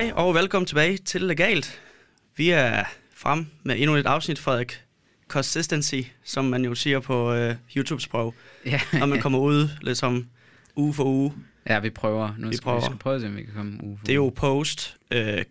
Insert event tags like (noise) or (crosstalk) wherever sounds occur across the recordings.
Hej og velkommen tilbage til Legalt. Vi er frem med endnu et afsnit, Frederik. Consistency, som man jo siger på uh, YouTube-sprog. Ja. Når man kommer ud ligesom uge for uge. ja, vi prøver. Nu Vi skal prøver. vi skal prøve at se, om vi kan komme uge for Det er jo post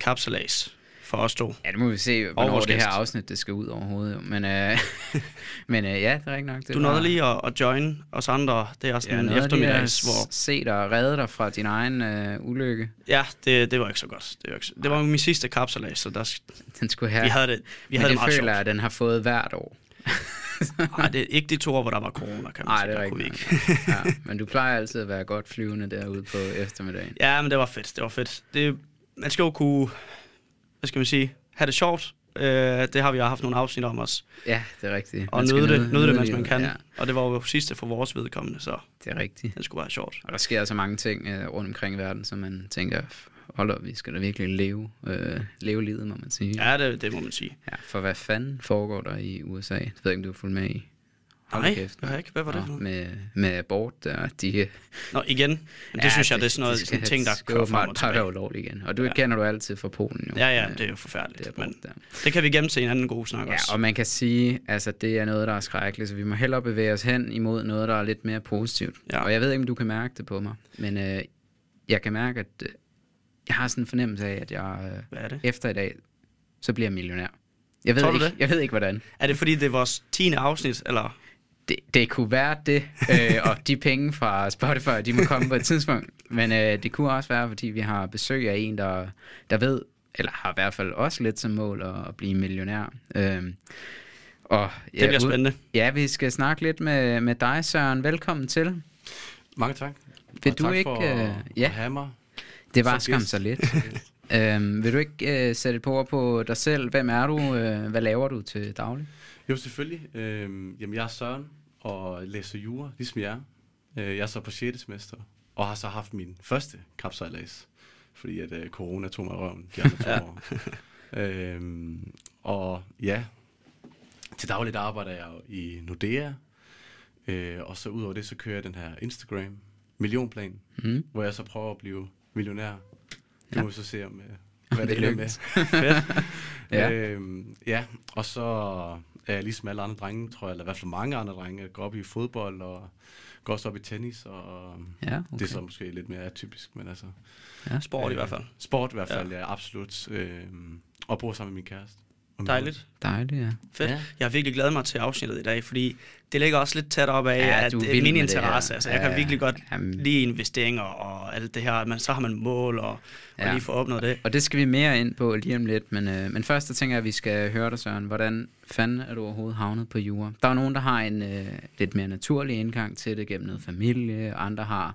kapsalas for os to. Ja, det må vi se, hvornår det her afsnit det skal ud overhovedet. Men, øh, (laughs) men øh, ja, det er rigtigt nok. Det Du var- nåede lige at, at join os andre. Det er sådan ja, en eftermiddags, hvor... se dig og redde dig fra din egen øh, ulykke. Ja, det, det var ikke så godt. Det var, ikke så... det var min sidste kapsalas, så der, (laughs) Den skulle have... vi havde det, vi men havde det det føler jeg, at den har fået hvert år. (laughs) Nej, det er ikke de to år, hvor der var corona, kan man Nej, sige. det er rigtigt. ikke. ja, men du plejer altid at være godt flyvende derude på eftermiddagen. Ja, men det var fedt. Det var fedt. Det, man skal jo kunne, hvad skal man sige, have det sjovt. Uh, det har vi jo haft nogle afsnit om os. Ja, det er rigtigt. Og nyde det, nyde det, mens man kan. Ja, Og det var jo sidste for vores vedkommende, så det er rigtigt. det skulle være sjovt. Og der sker så mange ting øh, rundt omkring i verden, som man tænker, hold op, vi skal da virkelig leve, øh, leve livet, må man sige. Ja, det, det må man sige. Ja, for hvad fanden foregår der i USA? Det ved jeg ikke, om du er fuldt med i. Hold Nej, kæft. har ikke. Hvad var det for med, med abort, der, de, Nå, igen. Men det ja, synes jeg, det er sådan noget, sådan ting, der kører frem og Det er tilbage. ulovligt igen. Og du Ja. kender du altid fra Polen, jo. Ja, ja, det er jo forfærdeligt. det men abort der. det kan vi gemme til en anden god snak Ja, også. og man kan sige, altså det er noget, der er skrækkeligt, så vi må hellere bevæge os hen imod noget, der er lidt mere positivt. Ja. Og jeg ved ikke, om du kan mærke det på mig, men øh, jeg kan mærke, at øh, jeg har sådan en fornemmelse af, at jeg øh, er det? efter i dag, så bliver jeg millionær. Jeg ved, ikke, det? jeg ved ikke, hvordan. Er det fordi, det er vores 10. afsnit, eller? Det, det kunne være det, øh, og de penge fra Spotify, de må komme på et tidspunkt. Men øh, det kunne også være, fordi vi har besøg af en, der, der ved, eller har i hvert fald også lidt som mål at, at blive millionær. Øh, og, Det bliver ud- spændende. Ja, vi skal snakke lidt med, med dig, Søren. Velkommen til. Mange tak. Vil Og du tak ikke, For øh, at ja. have mig. Det var skam så lidt. (laughs) øhm, vil du ikke øh, sætte et par ord på dig selv? Hvem er du? Øh, hvad laver du til daglig? Jo, selvfølgelig. Øhm, jamen, jeg er Søren og læser jura, ligesom jeg. Øh, jeg er så på 6. semester, og har så haft min første kapsejlads, fordi at øh, corona tog mig røven de andre to Ja. år. øhm, og ja, til dagligt arbejder jeg jo i Nordea, øh, og så ud over det, så kører jeg den her Instagram millionplan, Mm. hvor jeg så prøver at blive millionær. Nu Ja. må vi så se, om, øh, hvad Det det ender med. (laughs) Fedt. (laughs) Ja. Øhm, ja, og så er jeg ligesom alle andre drenge, tror jeg, eller i hvert fald mange andre drenge, går op i fodbold og går også op i tennis, og Ja, okay. det er så måske lidt mere atypisk, men altså... Sport i hvert fald. Sport i hvert fald, ja, ja absolut. Øhm, og bor sammen med min kæreste. Og Dejligt. Dejligt, ja. Fedt. Ja. Jeg har virkelig glædet mig til afsnittet i dag, fordi det ligger også lidt tæt op af, Ja, at min interesse. Altså, jeg Ja, kan ja. virkelig godt Jamen. lide investeringer og alt det her. Men så har man mål og, og Ja. lige få opnået det. Og det skal vi mere ind på lige om lidt, men, øh, men først så tænker jeg, at vi skal høre dig, Søren. Hvordan fanden er du overhovedet havnet på jura? Der er nogen, der har en øh, lidt mere naturlig indgang til det gennem noget familie, og andre har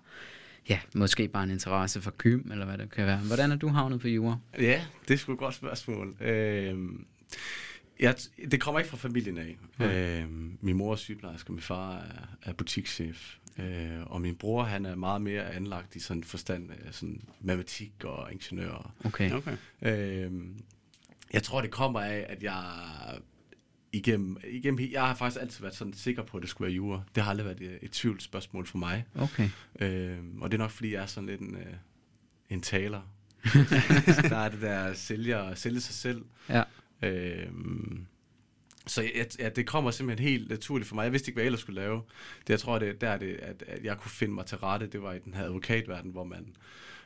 ja, måske bare en interesse for gym, eller hvad det kan være. Hvordan er du havnet på jura? Ja, det er sgu et godt spørgsmål. Øhm, jeg, det kommer ikke fra familien af. Øhm, min mor er sygeplejerske, og min far er, er butikschef. Øh, og min bror, han er meget mere anlagt i sådan forstand af sådan matematik og ingeniør. Okay. Okay. Øhm, jeg tror, det kommer af, at jeg igennem, igennem, jeg har faktisk altid været sådan sikker på, at det skulle være jura. Det har aldrig været et, et tvivlsspørgsmål for mig. Okay. Øhm, og det er nok, fordi jeg er sådan lidt en, øh, en taler. (laughs) der er det der sælger, sælge sig selv. Ja. Øhm, så jeg, ja, det kommer simpelthen helt naturligt for mig. Jeg vidste ikke, hvad jeg ellers skulle lave. Det, jeg tror, det der er det, at, at jeg kunne finde mig til rette, det var i den her advokatverden, hvor man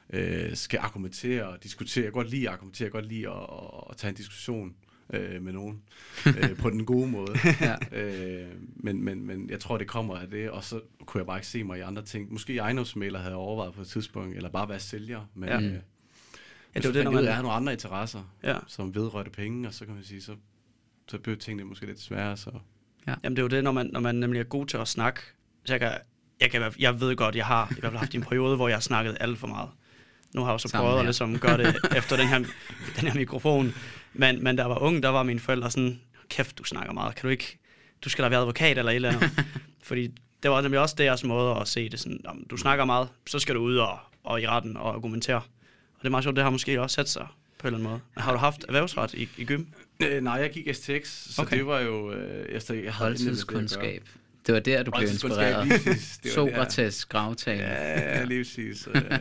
øh, skal argumentere og diskutere. Jeg kan godt lide at argumentere, jeg kan godt lide at, at, at tage en diskussion øh, med nogen (laughs) øh, på den gode måde. (laughs) Ja. Øh, men, men, men jeg tror, det kommer af det, og så kunne jeg bare ikke se mig i andre ting. Måske ejendomsmæler havde jeg overvejet på et tidspunkt, eller bare være sælger. Men, Ja. øh, det er jo det, det, når man... man- Jeg har nogle andre interesser, Ja. som vedrørte penge, og så kan man sige, så, så blev tingene måske lidt sværere. Så. Jamen det er jo det, når man, når man nemlig er god til at snakke. Så jeg, kan, jeg, kan, jeg ved godt, jeg har i hvert fald haft en periode, hvor jeg har snakket alt for meget. Nu har jeg jo så prøvet at ligesom gøre det efter den her, den her mikrofon. Men, men da jeg var ung, der var mine forældre sådan, kæft, du snakker meget. Kan du ikke, du skal da være advokat eller et eller andet. (laughs) Fordi det var nemlig også deres måde at se det sådan, du snakker meget, så skal du ud og, og i retten og argumentere. Og det er meget sjovt, det har måske også sat sig på en eller anden måde. Har du haft erhvervsret i, i gym? Øh, nej, jeg gik STX, så Okay. det var jo... Øh, jeg, jeg havde det. Holdtidskundskab. Det var der, du blev inspireret. Det det. Sokrates gravtale. Ja, lige præcis. (laughs) Øh,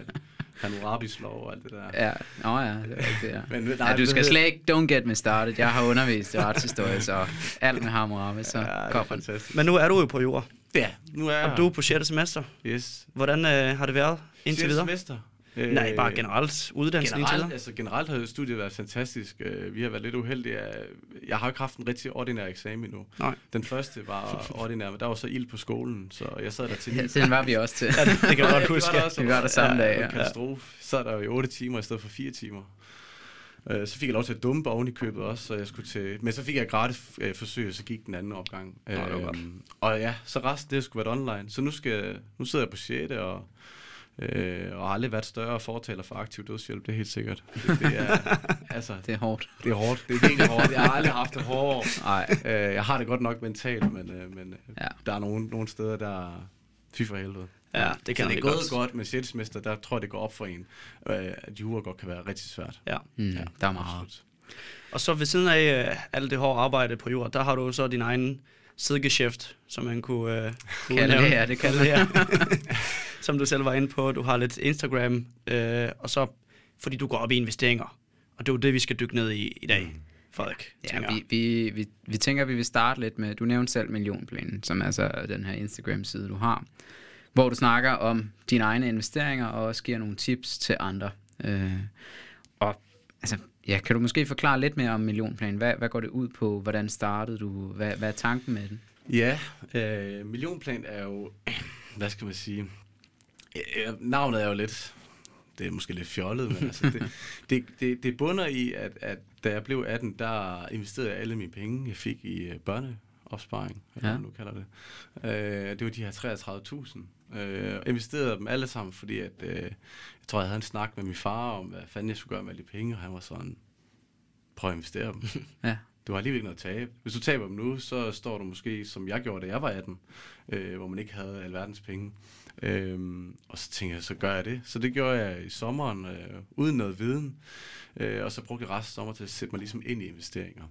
Hammurabis lov og alt det der. Ja, nå ja, det er ja. (laughs) Men, Nej, du skal slet ikke, don't get me started. Jeg har undervist i retshistorie, så alt med Hammurabi, så Ja, det er fantastisk. Men nu er du jo på jord, Ja, nu er jeg og du er på 6. semester. Yes. Hvordan øh, har det været indtil Sjette videre? semester. Nej, bare generelt uddannelsen Generelt, altså, generelt har studiet været fantastisk. Øh, Vi har været lidt uheldige. af- Jeg har ikke haft en rigtig ordinær eksamen endnu. Nej. Den første var (laughs) ordinær, men der var så ild på skolen, så jeg sad der til Ja, ni. den var vi også til. (laughs) Ja, det, det kan jeg godt (laughs) det huske. var der også. Vi var der samme dag, Ja, ja. ja. Katastrofe. Så sad der jo i 8 timer i stedet for 4 timer. Øh, Så fik jeg lov til at dumpe oven i købet også, så jeg skulle til... Men så fik jeg gratis øh, forsøg, og så gik den anden opgang. det var godt. Øhm, og ja, så resten det skulle være online. Så nu, skal, nu sidder jeg på 6. og, øh, og har aldrig været større fortaler for aktiv dødshjælp, det er helt sikkert. (laughs) Det, det er, altså, Det er hårdt. det er hårdt. Det er virkelig hårdt. Jeg har aldrig haft det hårdere. Nej. Øh, jeg har det godt nok mentalt, men, øh, men øh, Ja. der er nogle, nogle steder, der er fy for helvede. Ja, det kan så det er gået godt. godt, men 6. semester, der tror jeg, det går op for en, øh, at jura godt kan være rigtig svært. Ja. Mm, Ja, der er meget. absolut. Og så ved siden af øh, alt det hårde arbejde på jord, der har du så din egen sidegeschæft, som man kunne, øh, kunne Kalde det her, det kalde det her. som du selv var inde på. Du har lidt Instagram, øh, og så fordi du går op i investeringer. Og det er jo det, vi skal dykke ned i i dag, Frederik. Ja, tænker vi, vi, vi, vi tænker, at vi vil starte lidt med, du nævnte selv millionplanen, som er så den her Instagram-side, du har, hvor du snakker om dine egne investeringer og også giver nogle tips til andre. Øh, og altså, ja, kan du måske forklare lidt mere om millionplanen? Hvad, hvad går det ud på? Hvordan startede du? Hvad, hvad er tanken med den? Ja, øh, millionplan er jo, (clears throat) hvad skal man sige, øh, navnet er jo lidt, det er måske lidt fjollet, men altså det, (laughs) det, det, det bunder i, at, at da jeg blev 18, der investerede jeg alle mine penge, jeg fik i øh, børneopsparing, eller Ja. hvad nu kalder det. Øh, det var de her 33.000. Øh, investerede dem alle sammen, fordi at, øh, jeg tror, jeg havde en snak med min far om, hvad fanden jeg skulle gøre med alle de penge, og han var sådan, prøv at investere dem. (laughs) Ja. Du har alligevel ikke noget at tabe. Hvis du taber dem nu, så står du måske, som jeg gjorde, da jeg var 18, øh, hvor man ikke havde alverdens penge. Øhm, og så tænkte jeg, så gør jeg det. Så det gjorde jeg i sommeren, øh, uden noget viden. Øh, og så brugte jeg resten af sommer til at sætte mig ligesom ind i investeringer.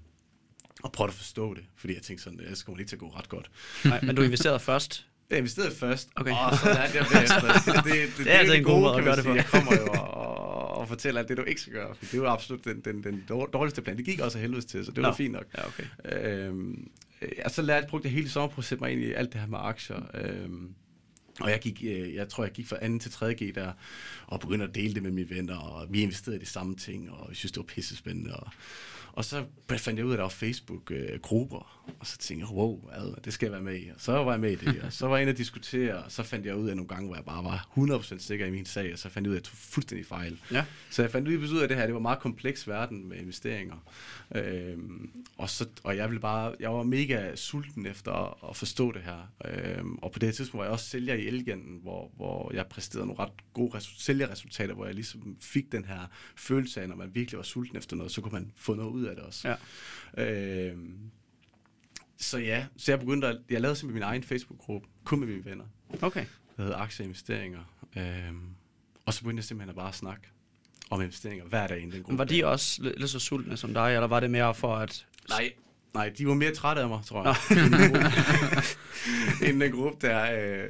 Og prøve at forstå det, fordi jeg tænkte sådan, det kommer ikke til at gå ret godt. Nej, men du investerede først. Jeg investerede først, Okay. og så lærte jeg bagefter. (laughs) Det, det, det, Det er altid en god måde at gøre det på. Jeg kommer jo og, og fortæller alt det, du ikke skal gøre. For det jo absolut den, den, den dårligste plan. Det gik også af helvedes til, så det var fint nok. Ja, okay. Øhm, øh, og så lærte, brugte jeg hele sommer på at sætte mig ind i alt det her med aktier. Øhm, og jeg gik, øh, jeg tror, jeg gik fra 2. til 3. G der, og begyndte at dele det med mine venner, og vi investerede i de samme ting, og jeg synes, det var pisse spændende. Og, og så fandt jeg ud af, at der var Facebook-grupper, og så tænkte jeg, wow, hvad, det skal jeg være med i. Og så var jeg med i det, og så var jeg inde og diskutere, og så fandt jeg ud af nogle gange, hvor jeg bare var 100% sikker i min sag, og så fandt jeg ud af, at jeg tog fuldstændig fejl. Ja. Så jeg fandt ud af, at det her det var en meget kompleks verden med investeringer. Øhm, og, så, og jeg ville bare, jeg var mega sulten efter at, at forstå det her. Øhm, og på det her tidspunkt var jeg også sælger i Elgiganten, hvor, hvor jeg præsterede nogle ret gode resu- sælgerresultater, hvor jeg ligesom fik den her følelse af, når man virkelig var sulten efter noget, så kunne man få noget ud af det også. Ja. Øhm, så ja, så jeg begyndte at, jeg lavede simpelthen min egen Facebook-gruppe, kun med mine venner, Okay. der hedder aktieinvesteringer. Øhm, og så begyndte jeg simpelthen at bare snakke om investeringer hver dag i den gruppe. Var de også lidt, så sultne som dig, eller var det mere for at... Nej, nej, de var mere trætte af mig, tror jeg. Inden (laughs) den gruppe- der. Øh,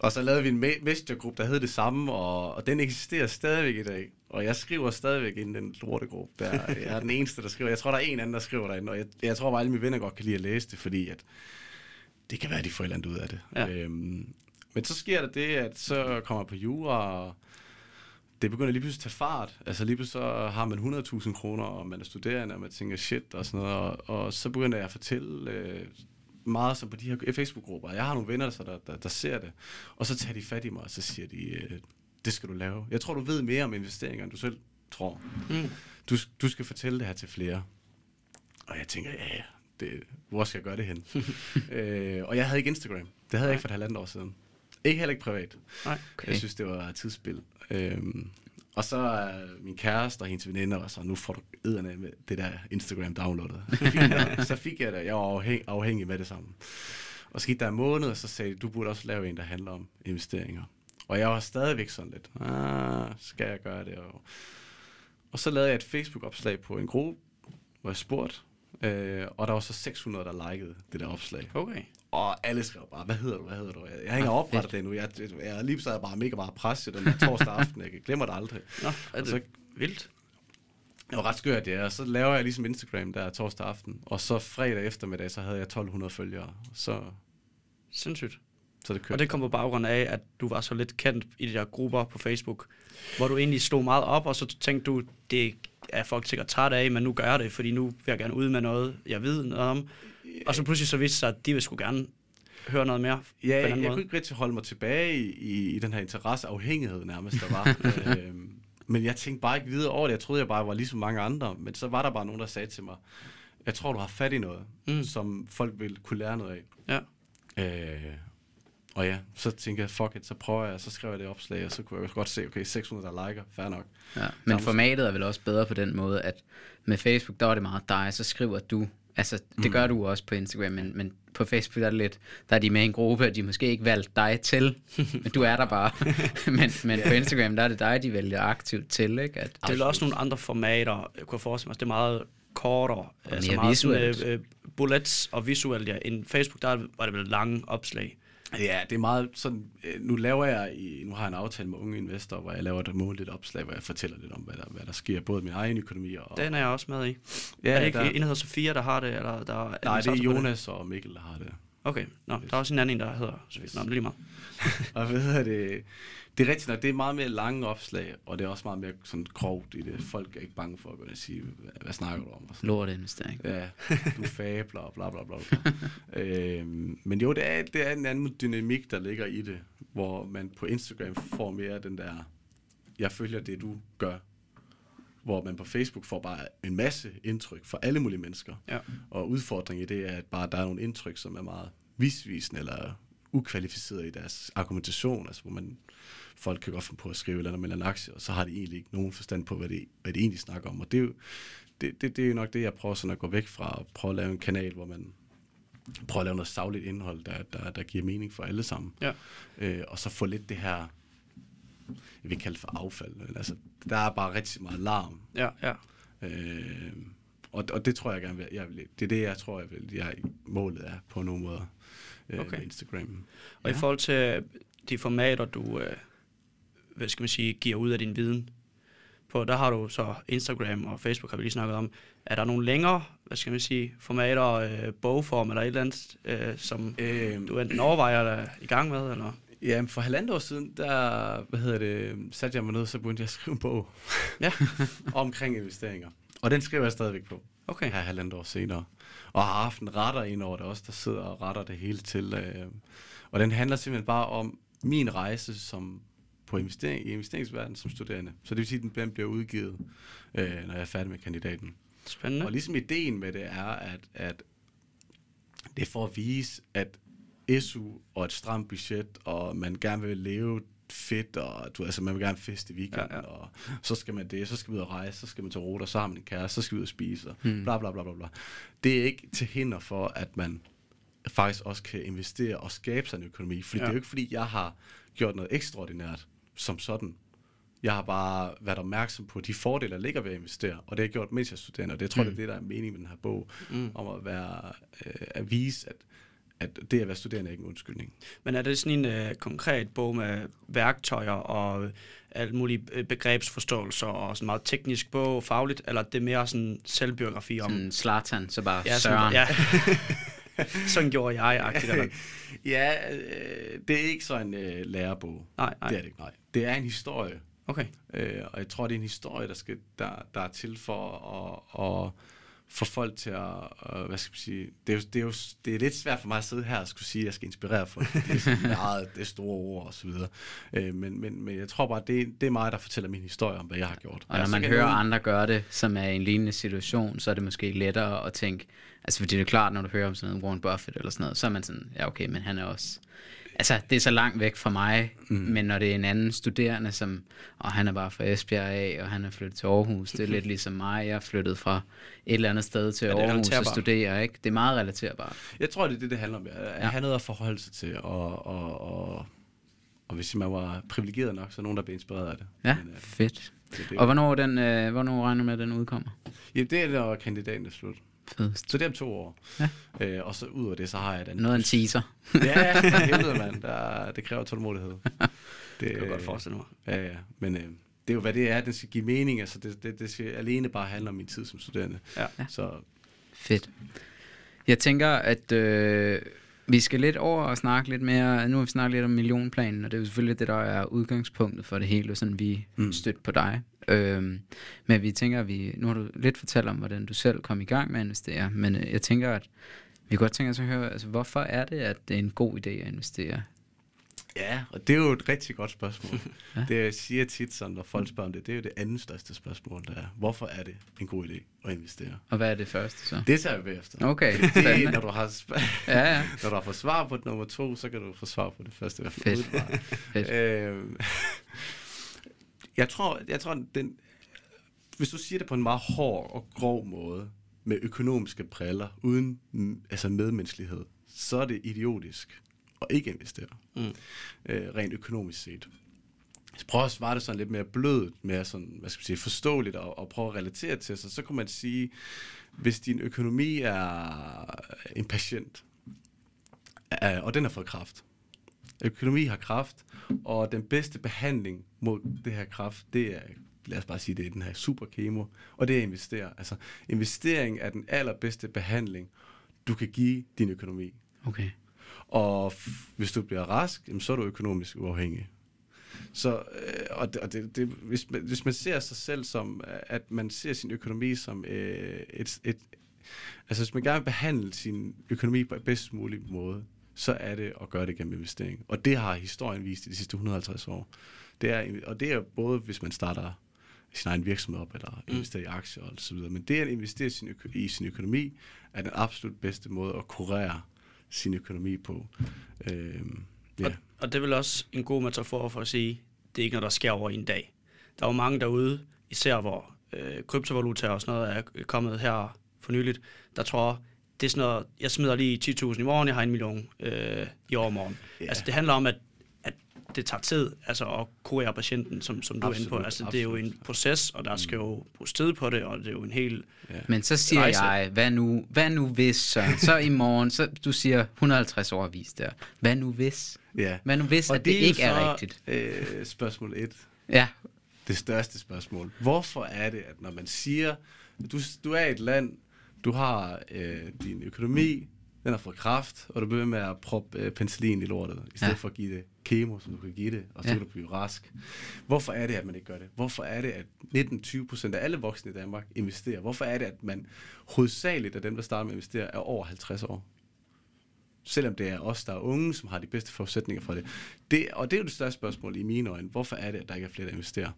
og så lavede vi en me- messengergruppe, der hed det samme, og, og den eksisterer stadigvæk i dag. Og jeg skriver stadigvæk i den lortegruppe der. Jeg er den eneste, der skriver. Jeg tror, der er en anden, der skriver derinde, og jeg, jeg tror bare, alle mine venner godt kan lide at læse det, fordi at det kan være, at de får et eller andet ud af det. Ja. Øhm, men så sker der det, at så kommer jeg på jura, og det begynder lige pludselig at tage fart. Altså lige pludselig så har man 100.000 kroner, og man er studerende, og man tænker shit og sådan noget. Og, og så begynder jeg at fortælle øh, meget som på de her Facebook-grupper. Jeg har nogle venner, der, der, der, der ser det, og så tager de fat i mig, og så siger de, øh, det skal du lave. Jeg tror, du ved mere om investeringer, end du selv tror. Mm. Du, du skal fortælle det her til flere. Og jeg tænker, ja, det, hvor skal jeg gøre det hen? (laughs) øh, og jeg havde ikke Instagram. Det havde jeg ikke for et halvandet år siden. Ikke heller ikke privat. Nej. Okay. Jeg synes, det var tidsspil. Øhm, og så er min kæreste og hendes veninder og så, nu får du ederne med det der Instagram downloadet. (laughs) så fik jeg det. Jeg var afhæng, afhængig med det samme. Og så gik der en måned, og så sagde de, du burde også lave en, der handler om investeringer. Og jeg var stadigvæk sådan lidt, ah, skal jeg gøre det? Og, og så lavede jeg et Facebook-opslag på en gruppe, hvor jeg spurgte, øh, og der var så 600, der likede det der opslag. Okay. Og alle skrev bare, hvad hedder du, hvad hedder du? Jeg, jeg hænger Ah, oprettet det nu. Jeg, jeg er lige så bare mega meget pres til den torsdag aften. Jeg glemmer det aldrig. Nå, er Og det så- vildt? Det var ret skørt, ja. Og så laver jeg ligesom Instagram der torsdag aften. Og så fredag eftermiddag, så havde jeg 1200 følgere. Så, Sindssygt. Så det kørte. Og det kom på baggrund af, at du var så lidt kendt i de der grupper på Facebook, hvor du egentlig stod meget op, og så tænkte du, det er folk sikkert træt af, men nu gør jeg det, fordi nu vil jeg gerne ud med noget, jeg ved noget om. Og så pludselig så viste sig, at de vil sgu gerne høre noget mere Ja, jeg, måde. kunne ikke rigtig holde mig tilbage i, i, i den her interesseafhængighed nærmest, der var. (laughs) øhm, men jeg tænkte bare ikke videre over det. Jeg troede, jeg bare var ligesom mange andre. Men så var der bare nogen, der sagde til mig, jeg tror, du har fat i noget, mm. som folk vil kunne lære noget af. Ja. Øh, og ja, så tænkte jeg, fuck it, så prøver jeg, så skrev jeg det opslag, og så kunne jeg godt se, okay, 600 der liker, fair nok. Ja, men formatet er vel også bedre på den måde, at med Facebook, der er det meget dig, så skriver du, altså det Mm. gør du også på Instagram, men, men på Facebook der er det lidt, der er de med i en gruppe, og de måske ikke valgt dig til, men du er der bare. (laughs) men men på Instagram, der er det dig, de vælger aktivt til, ikke? At, Det er også nogle andre formater, jeg kunne forestille mig. Det er meget kortere, altså mere meget visuelt. Sådan, øh, øh, bullets og visuelt, ja. En Facebook, der var det vel lange opslag. Ja, det er meget sådan, øh, nu laver jeg, nu har jeg en aftale med unge investorer, hvor jeg laver et månedligt opslag, hvor jeg fortæller lidt om, hvad der, hvad der sker, både min egen økonomi og... Den er jeg også med i. ja, er det ikke der, en, der hedder Sofia, der har det? Eller der, er nej, det er Jonas og Mikkel, der har det. Okay, Nå, der er også en anden, en, der hedder Sofia. Nå, men lige meget. (laughs) Og hedder det? Det er rigtigt nok, det er meget mere lange opslag, og det er også meget mere sådan grovt i det. Folk er ikke bange for at gå og sige, hvad, hvad snakker du om? Og sådan. lort investering. Ja, du fabler og bla bla bla. bla. (laughs) øhm, men jo, det er, det er en anden dynamik, der ligger i det, hvor man på Instagram får mere den der, jeg følger det, du gør. Hvor man på Facebook får bare en masse indtryk fra alle mulige mennesker. Ja. Og udfordringen i det er, at bare der er nogle indtryk, som er meget visvisende eller ukvalificeret i deres argumentation, altså hvor man, folk kan godt finde på at skrive eller andet med en aktie, og så har de egentlig ikke nogen forstand på, hvad det, hvad det egentlig snakker om. Og det er jo, det, det, det er jo nok det, jeg prøver sådan at gå væk fra, og prøve at lave en kanal, hvor man prøver at lave noget savligt indhold, der, der, der giver mening for alle sammen. Ja. Øh, og så få lidt det her, jeg vil kalde det for affald. Men altså, der er bare rigtig meget larm. Ja, ja. Øh, og, og det tror jeg gerne vil, jeg vil, det er det, jeg tror, jeg vil, jeg, målet er på nogle måder øh, Okay. med Instagram. Og ja. i forhold til de formater, du øh, hvad skal man sige, giver ud af din viden, på, der har du så Instagram og Facebook, har vi lige snakket om. Er der nogle længere, hvad skal man sige, formater, øh, bogform eller et eller andet, øh, som Øh, du enten overvejer eller er i gang med? Eller? Ja, for halvandet år siden, der hvad hedder det, satte jeg mig ned, så begyndte jeg at skrive en bog Ja. (laughs) omkring investeringer. Og den skriver jeg stadigvæk på, Okay. her halvandet år senere. Og har haft en retter ind over det også, der sidder og retter det hele til. Øh, og den handler simpelthen bare om min rejse som på investering, i investeringsverdenen som studerende. Så det vil sige, at den bliver udgivet, øh, når jeg er færdig med kandidaten. Spændende. Og ligesom ideen med det er, at, at det er for at vise, at SU og et stramt budget, og man gerne vil leve fedt, og du, altså, man vil gerne feste i weekenden, Ja, ja, og så skal man det, så skal vi ud og rejse, så skal man til Rota, så har man en kæreste, så skal vi ud og spise, og Hmm. bla bla bla bla bla. Det er ikke til hinder for, at man faktisk også kan investere og skabe sig en økonomi, fordi Ja. det er jo ikke fordi, jeg har gjort noget ekstraordinært som sådan. Jeg har bare været opmærksom på de fordele, der ligger ved at investere, og det har jeg gjort, mens jeg er studerende, og det jeg tror Mm. det er det, der er meningen med den her bog, Mm. om at, være, øh, at vise, at, at det at være studerende er ikke en undskyldning. Men er det sådan en øh, konkret bog med værktøjer og øh, alle mulige øh, begrebsforståelser og sådan meget teknisk bog, fagligt, eller er det mere sådan selvbiografi om... Sådan Zlatan, så bare ja, Søren. ja. (laughs) sådan gjorde jeg, agtigt, eller... (laughs) ja, øh, det er ikke sådan en øh, lærebog. Nej, nej. Det er det ikke, nej. Det er en historie, Okay. øh, og jeg tror, det er en historie, der, skal, der, der er til for at, at få folk til at, uh, hvad skal man sige, det er, jo, det, er jo, det er lidt svært for mig at sidde her og skulle sige, at jeg skal inspirere folk. Det er sådan meget, det er store ord og så videre. Øh, men, men, men jeg tror bare, det, det er mig, der fortæller min historie om, hvad jeg har gjort. Og når man hører nogen- andre gøre det, som er i en lignende situation, så er det måske lettere at tænke, altså fordi det er klart, når du hører om sådan noget Warren Buffett eller sådan noget, så er man sådan, ja okay, men han er også, altså det er så langt væk fra mig, mm. men når det er en anden studerende, som, og han er bare fra Esbjerg af, og han er flyttet til Aarhus, det er lidt ligesom mig, jeg er flyttet fra et eller andet sted til Ja, Aarhus og studerer, ikke? Det er meget relaterbart. Jeg tror, det er det, det handler om. At Ja. have noget at forholde sig til, og, og, og, og hvis man var privilegeret nok, så er nogen, der bliver inspireret af det. Ja, Men, øh, fedt. det, det, Og hvornår, den, øh, hvornår regner med, at den udkommer? ja, det er når kandidaten er slut. Fedest. Så det er om to år. Ja. Øh, og så ud af det, så har jeg andet. Noget af en teaser. (laughs) ja, helvede, mand. Der, det kræver tålmodighed. (laughs) Det, Det kan jeg godt forestille mig. Ja, ja. Men øh, det er jo, hvad det er. Den skal give mening. Altså, det, det, det skal alene bare handle om min tid som studerende. Ja. Så Fedt. Jeg tænker, at øh, vi skal lidt over og snakke lidt mere. Nu har vi snakket lidt om millionplanen, og det er jo selvfølgelig det, der er udgangspunktet for det hele, sådan vi. Mm. stødt på dig. Øhm, men vi tænker, at vi, nu har du lidt fortalt om, hvordan du selv kom i gang med at investere, men øh, jeg tænker, at vi godt tænker os at høre, altså, hvorfor er det, at det er en god idé at investere? Ja, og det er jo et rigtig godt spørgsmål. (laughs) Ja. Det jeg siger tit, sådan, når folk spørger om det, det er jo det andet største spørgsmål, der er. Hvorfor er det en god idé at investere? Og hvad er det første så? Det tager vi bagefter. Okay, (laughs) Det spændende. når du har, sp- Ja, ja. (laughs) når du har fået svar på nummer to, så kan du få svar på det første. Fedt. Fedt. Øh, jeg tror, jeg tror den, hvis du siger det på en meget hård og grov måde, med økonomiske briller, uden altså medmenneskelighed, så er det idiotisk ikke investere. Mm. Øh, rent økonomisk set. Jeg prøver at svare det sådan lidt mere blødt, mere sådan, hvad skal man sige, forståeligt og, og prøve at relatere til sig. Så kunne man sige, hvis din økonomi er en patient, øh, og den har fået kraft. Økonomi har kraft, og den bedste behandling mod det her kraft, det er, lad os bare sige, det er den her superkemo, og det er at investere. Altså, investering er den allerbedste behandling, du kan give din økonomi. Okay. Og hvis du bliver rask, jamen, så er du økonomisk uafhængig. Så, øh, og det, og det, det, hvis, man, hvis man ser sig selv som, at man ser sin økonomi som øh, et, et, altså hvis man gerne vil behandle sin økonomi på bedst mulig måde, så er det at gøre det gennem investering. Og det har historien vist i de sidste 150 år. Det er, og det er både, hvis man starter sin egen virksomhed op, eller investerer i aktier og så videre. Men det at investere sin øko- i sin økonomi, er den absolut bedste måde at kurere sin økonomi på. Øhm, ja. Og, og det er vel også en god metafor for at sige, det er ikke noget, der sker over i en dag. Der er jo mange derude, især hvor øh, kryptovaluta og sådan noget er kommet her for nyligt, der tror, det er sådan noget, jeg smider lige 10.000 i morgen, jeg har en million øh, i overmorgen. Yeah. Altså det handler om, at det tager tid altså at kurere patienten, som, som du er inde på. Absolut, Altså det er jo en absolut. proces, og der skal jo bruges tid på det, og det er jo en hel... Men så siger Rejse. jeg, hvad nu, hvad nu hvis, Søren? Så i morgen, så du siger 150 år vis der. Hvad nu hvis? ja. Hvad nu hvis, Og at det, jo ikke er så, rigtigt? Øh, spørgsmål 1. Ja, Det største spørgsmål. Hvorfor er det, at når man siger, du, du er et land, du har øh, din økonomi, den har fået kraft, og du bliver med at proppe øh, penicillin i lortet, i stedet Ja. ja. for at give det kemo, som du kan give det, og så Ja. kan du blive rask. Hvorfor er det, at man ikke gør det? Hvorfor er det, at 19-20 procent af alle voksne i Danmark investerer? Hvorfor er det, at man hovedsageligt af dem, der starter med at investere, er over 50 år? Selvom det er os, der er unge, som har de bedste forudsætninger for det. det. Og det er jo det største spørgsmål i mine øjne. Hvorfor er det, at der ikke er flere, der investerer?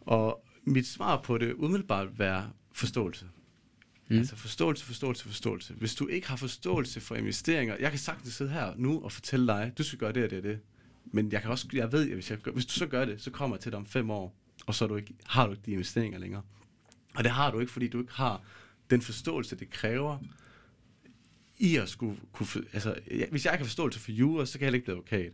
Og mit svar på det umiddelbart være forståelse. Mm. Altså forståelse, forståelse, forståelse. Hvis du ikke har forståelse for investeringer, jeg kan sagtens sidde her nu og fortælle dig, du skal gøre det og det og det. Men jeg kan også, jeg ved, at hvis, jeg, gør- hvis du så gør det, så kommer jeg til dig om fem år, og så er du ikke, har du ikke de investeringer længere. Og det har du ikke, fordi du ikke har den forståelse, det kræver i at skulle kunne... for- Altså, jeg, hvis jeg ikke har forståelse for jura, så kan jeg heller ikke blive advokat.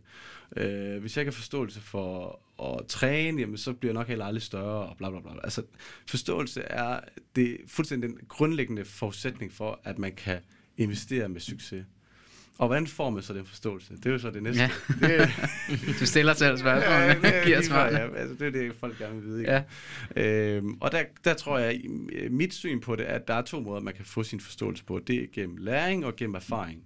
Øh, hvis jeg ikke har forståelse for at træne, jamen, så bliver jeg nok heller aldrig større, og bla bla bla. Altså, forståelse er det er fuldstændig den grundlæggende forudsætning for, at man kan investere med succes. Og hvordan får man så den forståelse? Det er jo så det næste. Ja. Det, (laughs) du stiller selv spørgsmål, Ja, er giver svar. ja. Altså, det er det, folk gerne vil vide. Ikke? Ja. Øhm, og der, der tror jeg, mit syn på det er, at der er to måder, man kan få sin forståelse på. Det er gennem læring og gennem erfaring.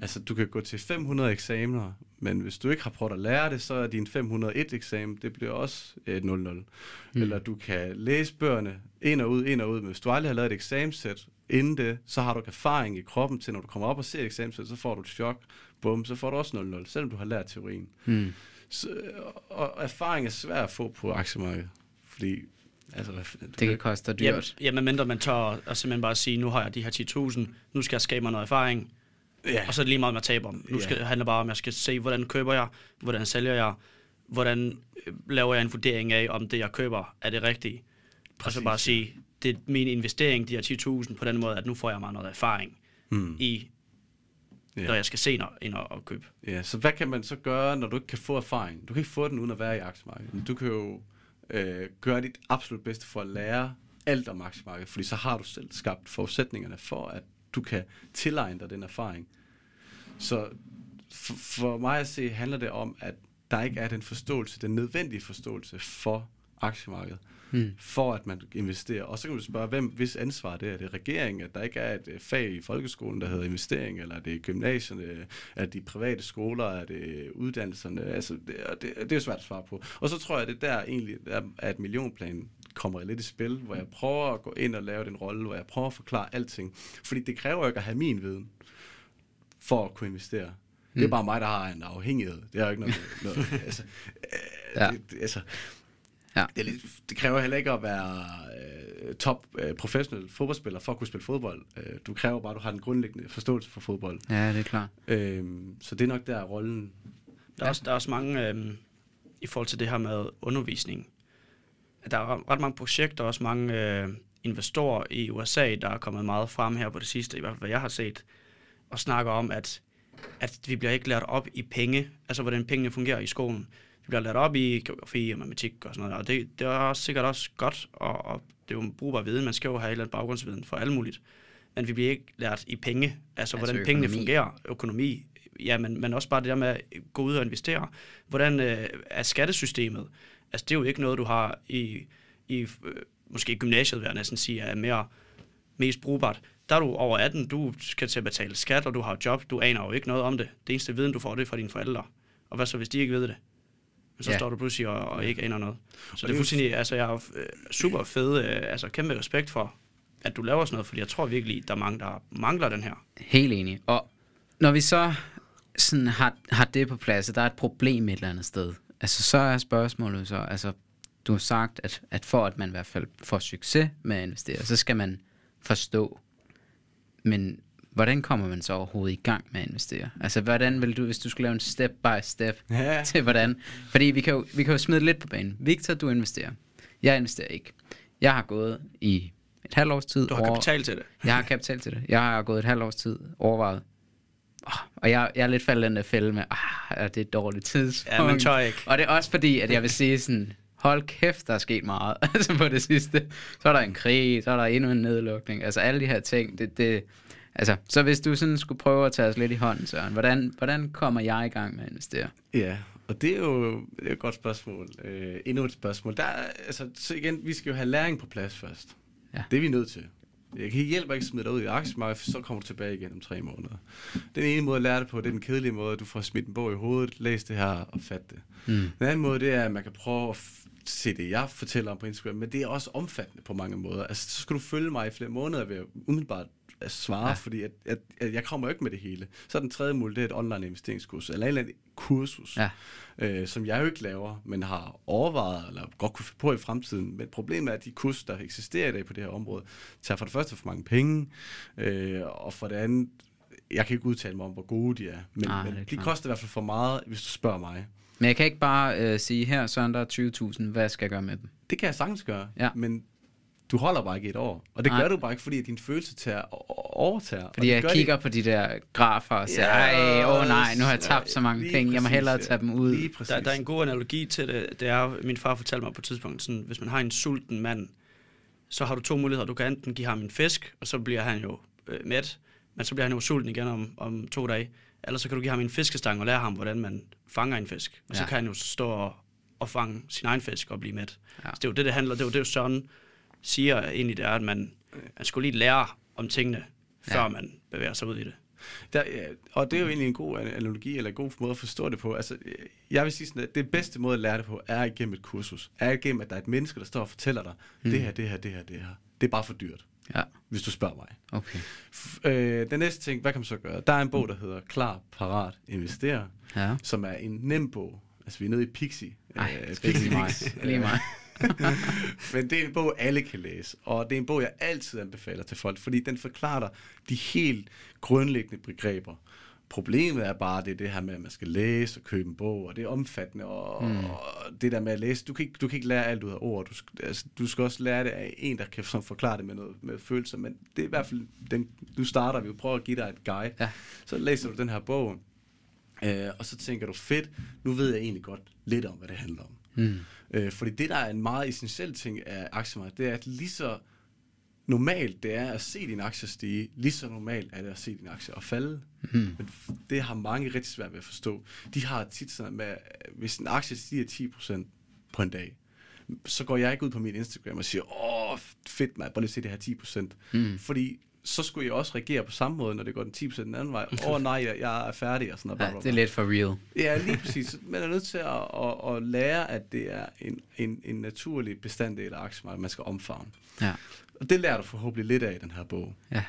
Altså, du kan gå til 500 eksamener, men hvis du ikke har prøvet at lære det, så er din 501 eksamen, det bliver også et 0-0. Mm. Eller du kan læse bøgerne ind og ud, ind og ud, men hvis du aldrig har lavet et eksamenssæt inden det, så har du ikke erfaring i kroppen til, når du kommer op og ser et eksamenssæt, så får du et chok, bum, så får du også 0-0, selvom du har lært teorien. Mm. Så, og erfaring er svært at få på aktiemarkedet, fordi altså, Det kan koste dyrt. Ja, men mindre man tør at simpelthen bare sige, nu har jeg de her 10.000, nu skal jeg skabe mig noget erfaring, ja. Og så er det lige meget, hvad jeg taber om. Nu skal det handler bare om, at jeg skal se, hvordan køber jeg, hvordan sælger jeg, hvordan øh, laver jeg en vurdering af, om det, jeg køber, er det rigtige. Og så Præcis, bare sige, det er min investering, de her 10.000, på den måde, at nu får jeg mig noget erfaring Mm. i, Ja. når jeg skal se når, ind og, og købe. Ja, så hvad kan man så gøre, når du ikke kan få erfaring? Du kan ikke få den uden at være i aktiemarkedet. Du kan jo øh, gøre dit absolut bedste for at lære alt om aktiemarkedet, fordi så har du selv skabt forudsætningerne for, at du kan tilegne dig den erfaring. Så for, for mig at se handler det om, at der ikke er den forståelse, den nødvendige forståelse for aktiemarkedet, mm. for at man investerer. Og så kan du spørge, hvem, hvis ansvar det er? Er det regeringen, at der ikke er et øh, fag i folkeskolen, der hedder investering, eller er det gymnasierne, er det de private skoler, er det uddannelserne? Altså, det, det, det er jo svært at svare på. Og så tror jeg, det der egentlig er, at millionplanen kommer lidt i spil, hvor jeg prøver at gå ind og lave den rolle, hvor jeg prøver at forklare alting. Fordi det kræver jo ikke at have min viden for at kunne investere. Mm. Det er bare mig, der har en afhængighed. Det er jo ikke noget... (laughs) noget altså, øh, ja. det, altså, Ja. Det, er lidt, det kræver heller ikke at være øh, top øh, professionel fodboldspiller for at kunne spille fodbold. Øh, du kræver bare, at du har den grundlæggende forståelse for fodbold. Ja, det er klart. Øh, så det er nok der rollen. Der er, ja. også, der er også mange, øh, i forhold til det her med undervisning, der er ret mange projekter, også mange øh, investorer i USA, der er kommet meget frem her på det sidste, i hvert fald hvad jeg har set, og snakker om, at, at vi bliver ikke lært op i penge, altså hvordan pengene fungerer i skolen vi bliver lært op i geografi og matematik og sådan noget, og det, det er også sikkert også godt, og, og det er jo brugbar viden, man skal jo have et eller andet baggrundsviden for alt muligt, men vi bliver ikke lært i penge, altså, altså hvordan økonomi. pengene fungerer, økonomi, ja, men, men også bare det der med at gå ud og investere. Hvordan øh, er skattesystemet? Altså det er jo ikke noget, du har i, i øh, måske gymnasiet, vil jeg næsten sige, er mere mest brugbart. Der er du over 18, du skal til at betale skat, og du har job, du aner jo ikke noget om det. Det eneste viden, du får, det er fra dine forældre. Og hvad så, hvis de ikke ved det? så ja. står du pludselig og, og ikke aner noget. Så det er fuldstændig, altså jeg har øh, super fed, øh, altså kæmpe respekt for, at du laver sådan noget, fordi jeg tror virkelig, der er mange, der mangler den her. Helt enig. Og når vi så sådan har, har det på plads, at der er et problem et eller andet sted, altså så er spørgsmålet så, altså du har sagt, at, at for at man i hvert fald får succes med at investere, så skal man forstå. Men hvordan kommer man så overhovedet i gang med at investere? Altså, hvordan vil du, hvis du skulle lave en step by step ja. (laughs) til hvordan? Fordi vi kan, jo, vi kan jo smide lidt på banen. Victor, du investerer. Jeg investerer ikke. Jeg har gået i et halvt års tid. Du har over, kapital til det. Jeg har kapital til det. Jeg har gået et halvt års tid overvejet. Og jeg, jeg er lidt faldet den der fælde med, ah, er det et dårligt tidspunkt? Ja, men tør ikke. Og det er også fordi, at jeg vil sige sådan, hold kæft, der er sket meget (laughs) altså på det sidste. Så er der en krig, så er der endnu en nedlukning. Altså alle de her ting, det, det, Altså, så hvis du sådan skulle prøve at tage os lidt i hånden, Søren, hvordan, hvordan kommer jeg i gang med at investere? Ja, og det er jo det er et godt spørgsmål. Øh, endnu et spørgsmål. Der, er, altså, så igen, vi skal jo have læring på plads først. Ja. Det er vi nødt til. Jeg kan hjælpe ikke smide dig ud i aktiemarkedet, for så kommer du tilbage igen om tre måneder. Den ene måde at lære det på, det er den kedelige måde, at du får smidt en bog i hovedet, læs det her og fat det. Mm. Den anden måde, det er, at man kan prøve at se det, jeg fortæller om på Instagram, men det er også omfattende på mange måder. Altså, så skal du følge mig i flere måneder ved at umiddelbart at svare, ja. fordi at, at, at jeg kommer jo ikke med det hele. Så er den tredje mulighed, det er et online investeringskurs, eller et eller andet kursus, ja. øh, som jeg jo ikke laver, men har overvejet, eller godt kunne få på i fremtiden. Men problemet er, at de kurser, der eksisterer i dag på det her område, tager for det første for mange penge, øh, og for det andet, jeg kan ikke udtale mig om, hvor gode de er, men, Ej, men de koster i hvert fald for meget, hvis du spørger mig. Men jeg kan ikke bare øh, sige, her Søren, der er 20.000, hvad skal jeg gøre med dem? Det kan jeg sagtens gøre, ja. men du holder bare ikke et år. Og det Nej. gør du bare ikke, fordi din følelse tager overtager. Fordi jeg kigger det. på de der grafer og siger, ej, åh oh, nej, nu har jeg tabt så mange penge, præcis, jeg må hellere tage dem ud. Der, der er en god analogi til det. Det er, min far fortalte mig på et tidspunkt, sådan, hvis man har en sulten mand, så har du to muligheder. Du kan enten give ham en fisk, og så bliver han jo øh, mæt, men så bliver han jo sulten igen om, om to dage. Eller så kan du give ham en fiskestang og lære ham, hvordan man fanger en fisk. Og ja. så kan han jo stå og, og fange sin egen fisk og blive mæt. Ja. Så det er jo det, det handler. Det er jo det, sådan siger egentlig, det er, at man, man skulle lige lære om tingene, før ja. man bevæger sig ud i det. Der, og det er jo egentlig en god analogi, eller en god måde at forstå det på. Altså, jeg vil sige sådan, at det bedste måde at lære det på, er igennem et kursus. Er igennem, at der er et menneske, der står og fortæller dig, mm. det her, det her, det her, det her. Det er bare for dyrt. Ja. Hvis du spørger mig. Okay. Øh, den næste ting, hvad kan man så gøre? Der er en bog, der hedder Klar, Parat, Investere, ja. som er en nem bog. Altså, vi er nede i Pixie. Ej, øh, Pixie mig. lige mig. (laughs) (laughs) Men det er en bog, alle kan læse, og det er en bog, jeg altid anbefaler til folk, fordi den forklarer dig de helt grundlæggende begreber. Problemet er bare, det er det her med, at man skal læse og købe en bog, og det er omfattende, og, mm. og det der med at læse, du kan ikke, du kan ikke lære alt ud af ord, du skal, altså, du skal også lære det af en, der kan forklare det med noget med følelser, men det er i hvert fald, den, du starter, vi prøver at give dig et guide, ja. så læser du den her bog, øh, og så tænker du, fedt, nu ved jeg egentlig godt lidt om, hvad det handler om. Mm. Øh, fordi det, der er en meget essentiel ting af aktiemarkedet, det er, at lige så normalt det er at se din aktie stige, lige så normalt er det at se din aktie og falde. Mm. Men det har mange rigtig svært ved at forstå. De har tit sådan med, hvis en aktie stiger 10% på en dag, så går jeg ikke ud på min Instagram og siger, åh, fedt mand, prøv lige at se det her 10%. Mm. Fordi så skulle jeg også reagere på samme måde, når det går den 10% den anden vej. Åh oh, (laughs) nej, jeg, jeg er færdig og sådan noget. Ja, bla, bla, det er bla. lidt for real. Ja, (laughs) lige præcis. Man er nødt til at, at, at lære, at det er en, en, en naturlig bestanddel af aktiemarkedet, man skal omfavne. Ja. Og det lærer du forhåbentlig lidt af i den her bog. Ja.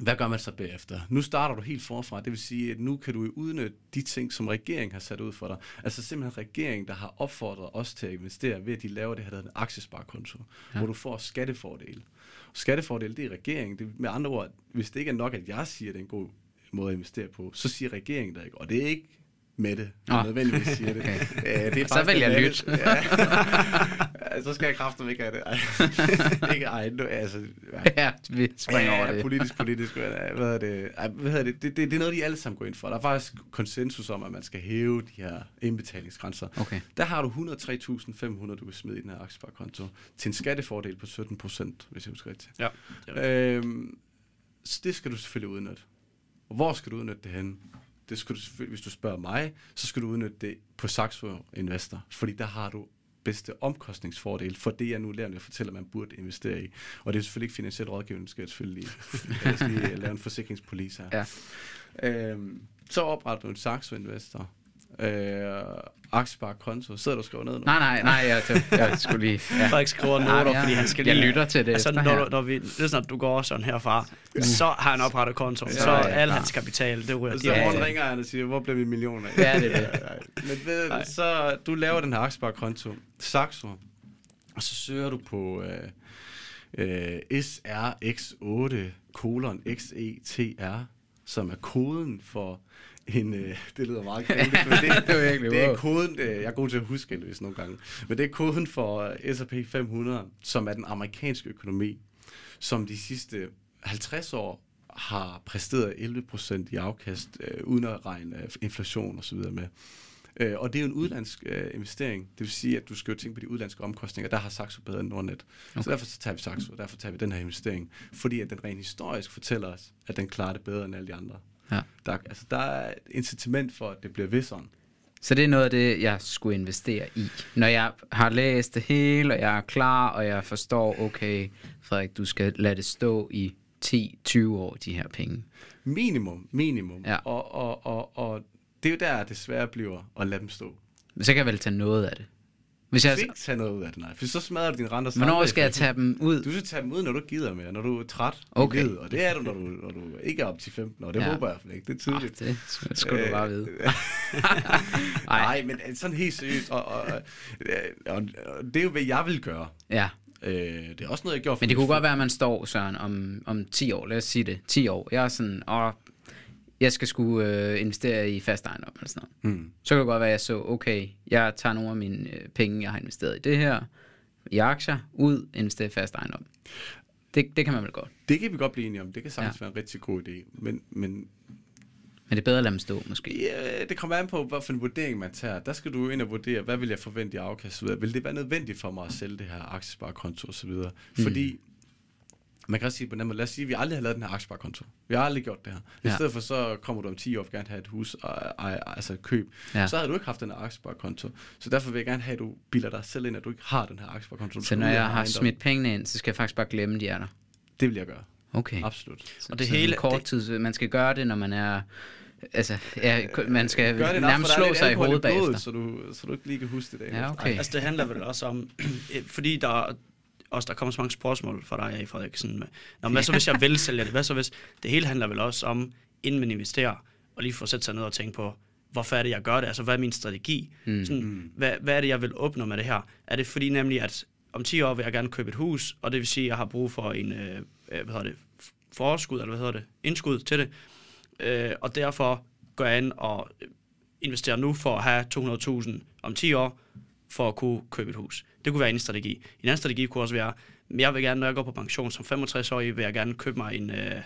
Hvad gør man så bagefter? Nu starter du helt forfra, det vil sige, at nu kan du udnytte de ting, som regeringen har sat ud for dig. Altså simpelthen regeringen, der har opfordret os til at investere ved, at de laver det her, der hedder en aktiesparekonto, ja. hvor du får skattefordele. Skattefordele, det er regeringen. Det, med andre ord, hvis det ikke er nok, at jeg siger, at det er en god måde at investere på, så siger regeringen det ikke. Og det er ikke Mette, der Nå. nødvendigvis siger det. (laughs) Okay. Øh, det er Så vil jeg lytte. Ja. (laughs) så skal jeg kraften ikke have det. Ej, (laughs) ikke, ej, nu, altså, ja, vi springer over Ja, det. politisk, politisk. Hvad er det? Ej, Hvad hedder det? Det, det? det er noget, de alle sammen går ind for. Der er faktisk konsensus om, at man skal hæve de her indbetalingsgrænser. Okay. Der har du 103.500, du kan smide i den her aktiesparekonto, til en skattefordel på 17 procent, hvis jeg husker rigtigt. Ja, det Øhm, så det skal du selvfølgelig udnytte. Og hvor skal du udnytte det henne? Det skal du selvfølgelig, hvis du spørger mig, så skal du udnytte det på Saxo Investor, fordi der har du bedste omkostningsfordel for det, jeg nu lærer, når jeg fortæller, man burde investere i. Og det er selvfølgelig ikke finansiel rådgivning, skal jeg selvfølgelig jeg skal lige lave en forsikringspolice her. Ja. Øhm, så opretter du en Saxo Investor. Øh, aktiesparekonto. Sidder du og skriver ned nu? Nej, nej, nej, jeg, (laughs) jeg skulle lige... Ja. Frederik skriver Nej, noter, jeg- fordi han skal jeg lige... lytter til det Altså, når, du- når vi, det sådan, at du går sådan herfra, så har han oprettet konto, Ja, så ja, al hans kapital, det ryger Og så direkte. morgen ja. ringer han og siger, hvor blev min million af? Ja, det er det. (laughs) Men ved, Nej. så du laver den her aktiesparekonto, Saxo, og så søger du på øh, øh, SRX8 kolon XETR, som er koden for en, øh, det lyder meget (laughs) kedeligt, men det, Det er virkelig det er koden, øh, jeg er god til at huske det, hvis nogle gange, men det er koden for S&P 500, som er den amerikanske økonomi, som de sidste 50 år har præsteret 11% i afkast, øh, uden at regne øh, inflation og så videre med. Øh, og det er jo en udlandsk øh, investering. Det vil sige, at du skal jo tænke på de udlandske omkostninger. Der har Saxo bedre end Nordnet. Okay. Så derfor så tager vi Saxo, og derfor tager vi den her investering. Fordi at den rent historisk fortæller os, at den klarer det bedre end alle de andre. Ja. Der, altså, der er et incitament for, at det bliver ved sådan. Så det er noget af det, jeg skulle investere i. Når jeg har læst det hele, og jeg er klar, og jeg forstår, okay, Frederik, du skal lade det stå i 10-20 år, de her penge. Minimum, minimum. Ja. Og, og, og, og det er jo der, det svære bliver at lade dem stå. Så kan jeg vel tage noget af det. Hvis jeg, ikke tage noget ud af det, nej. For så smadrer du din renter hvornår skal jeg tage dem ud? Du skal tage dem ud, når du gider mere, når du er træt Okay. livet. Og det er du, når du, når du ikke er op til 15 år. Det Ja. håber jeg i hvert fald ikke. Det er Ah, tydeligt. det skulle- du bare vide. (laughs) (laughs) Nej, men sådan helt seriøst. Og, og, og, og, og det er jo, hvad jeg vil gøre. Ja, Øh, det er også noget, jeg gjorde for men det kunne godt være, at man står, Søren, om, om 10 år. Lad os sige det. 10 år. Jeg er sådan, åh, jeg skal skulle øh, investere i fast ejendom eller sådan noget. Mm. Så kan det godt være, at jeg så, okay, jeg tager nogle af mine øh, penge, jeg har investeret i det her, i aktier, ud, investerer i fast ejendom. Det, det kan man vel godt. Det kan vi godt blive enige om. Det kan sagtens Ja. være en rigtig god idé. Men, men Men det er bedre at lade dem stå, måske. ja, det kommer an på, hvilken vurdering man tager. Der skal du ind og vurdere, hvad vil jeg forvente i afkast? Vil det være nødvendigt for mig at sælge det her aktiesparekonto osv.? Mm. Man kan også sige på den måde, lad os sige, at vi aldrig har lavet den her aktiesparekonto. Vi har aldrig gjort det her. I Ja. stedet for, så kommer du om 10 år og gerne have et hus, og, og, altså køb. Ja. Så havde du ikke haft den her aktiesparekonto. Så derfor vil jeg gerne have, at du bilder dig selv ind, at du ikke har den her aktiesparekonto. Så når jeg har ejendom. smidt pengene ind, så skal jeg faktisk bare glemme, de er der. Det vil jeg gøre. Okay. Absolut. Så, Og det så hele- kort tid, man skal gøre det, når man er... Altså, ja, man skal Gør det nok, nærmest slå sig i hovedet bagefter. Så du, så du ikke lige kan huske det Ja, okay. Altså, det handler vel også om, øh, (clears throat) fordi der også der kommer så mange spørgsmål fra dig, Frederik. Sådan med, Nå, men hvad så hvis jeg vil sælge det? Hvad så hvis, det hele handler vel også om, inden man investerer, og lige få sætte sig ned og tænke på, hvorfor er det, jeg gør det? Altså, hvad er min strategi? Mm. Sådan, Mm. hvad, hvad er det, jeg vil opnå med det her? Er det fordi nemlig, at om 10 år vil jeg gerne købe et hus, og det vil sige, at jeg har brug for en, øh, øh, hvad hedder det, forskud, eller hvad hedder det, indskud til det, øh, og derfor går jeg ind og investerer nu for at have 200.000 om 10 år, for at kunne købe et hus. Det kunne være en strategi. En anden strategi kunne også være, men jeg vil gerne, når jeg går på pension som 65-årig, vil jeg gerne købe mig en øh,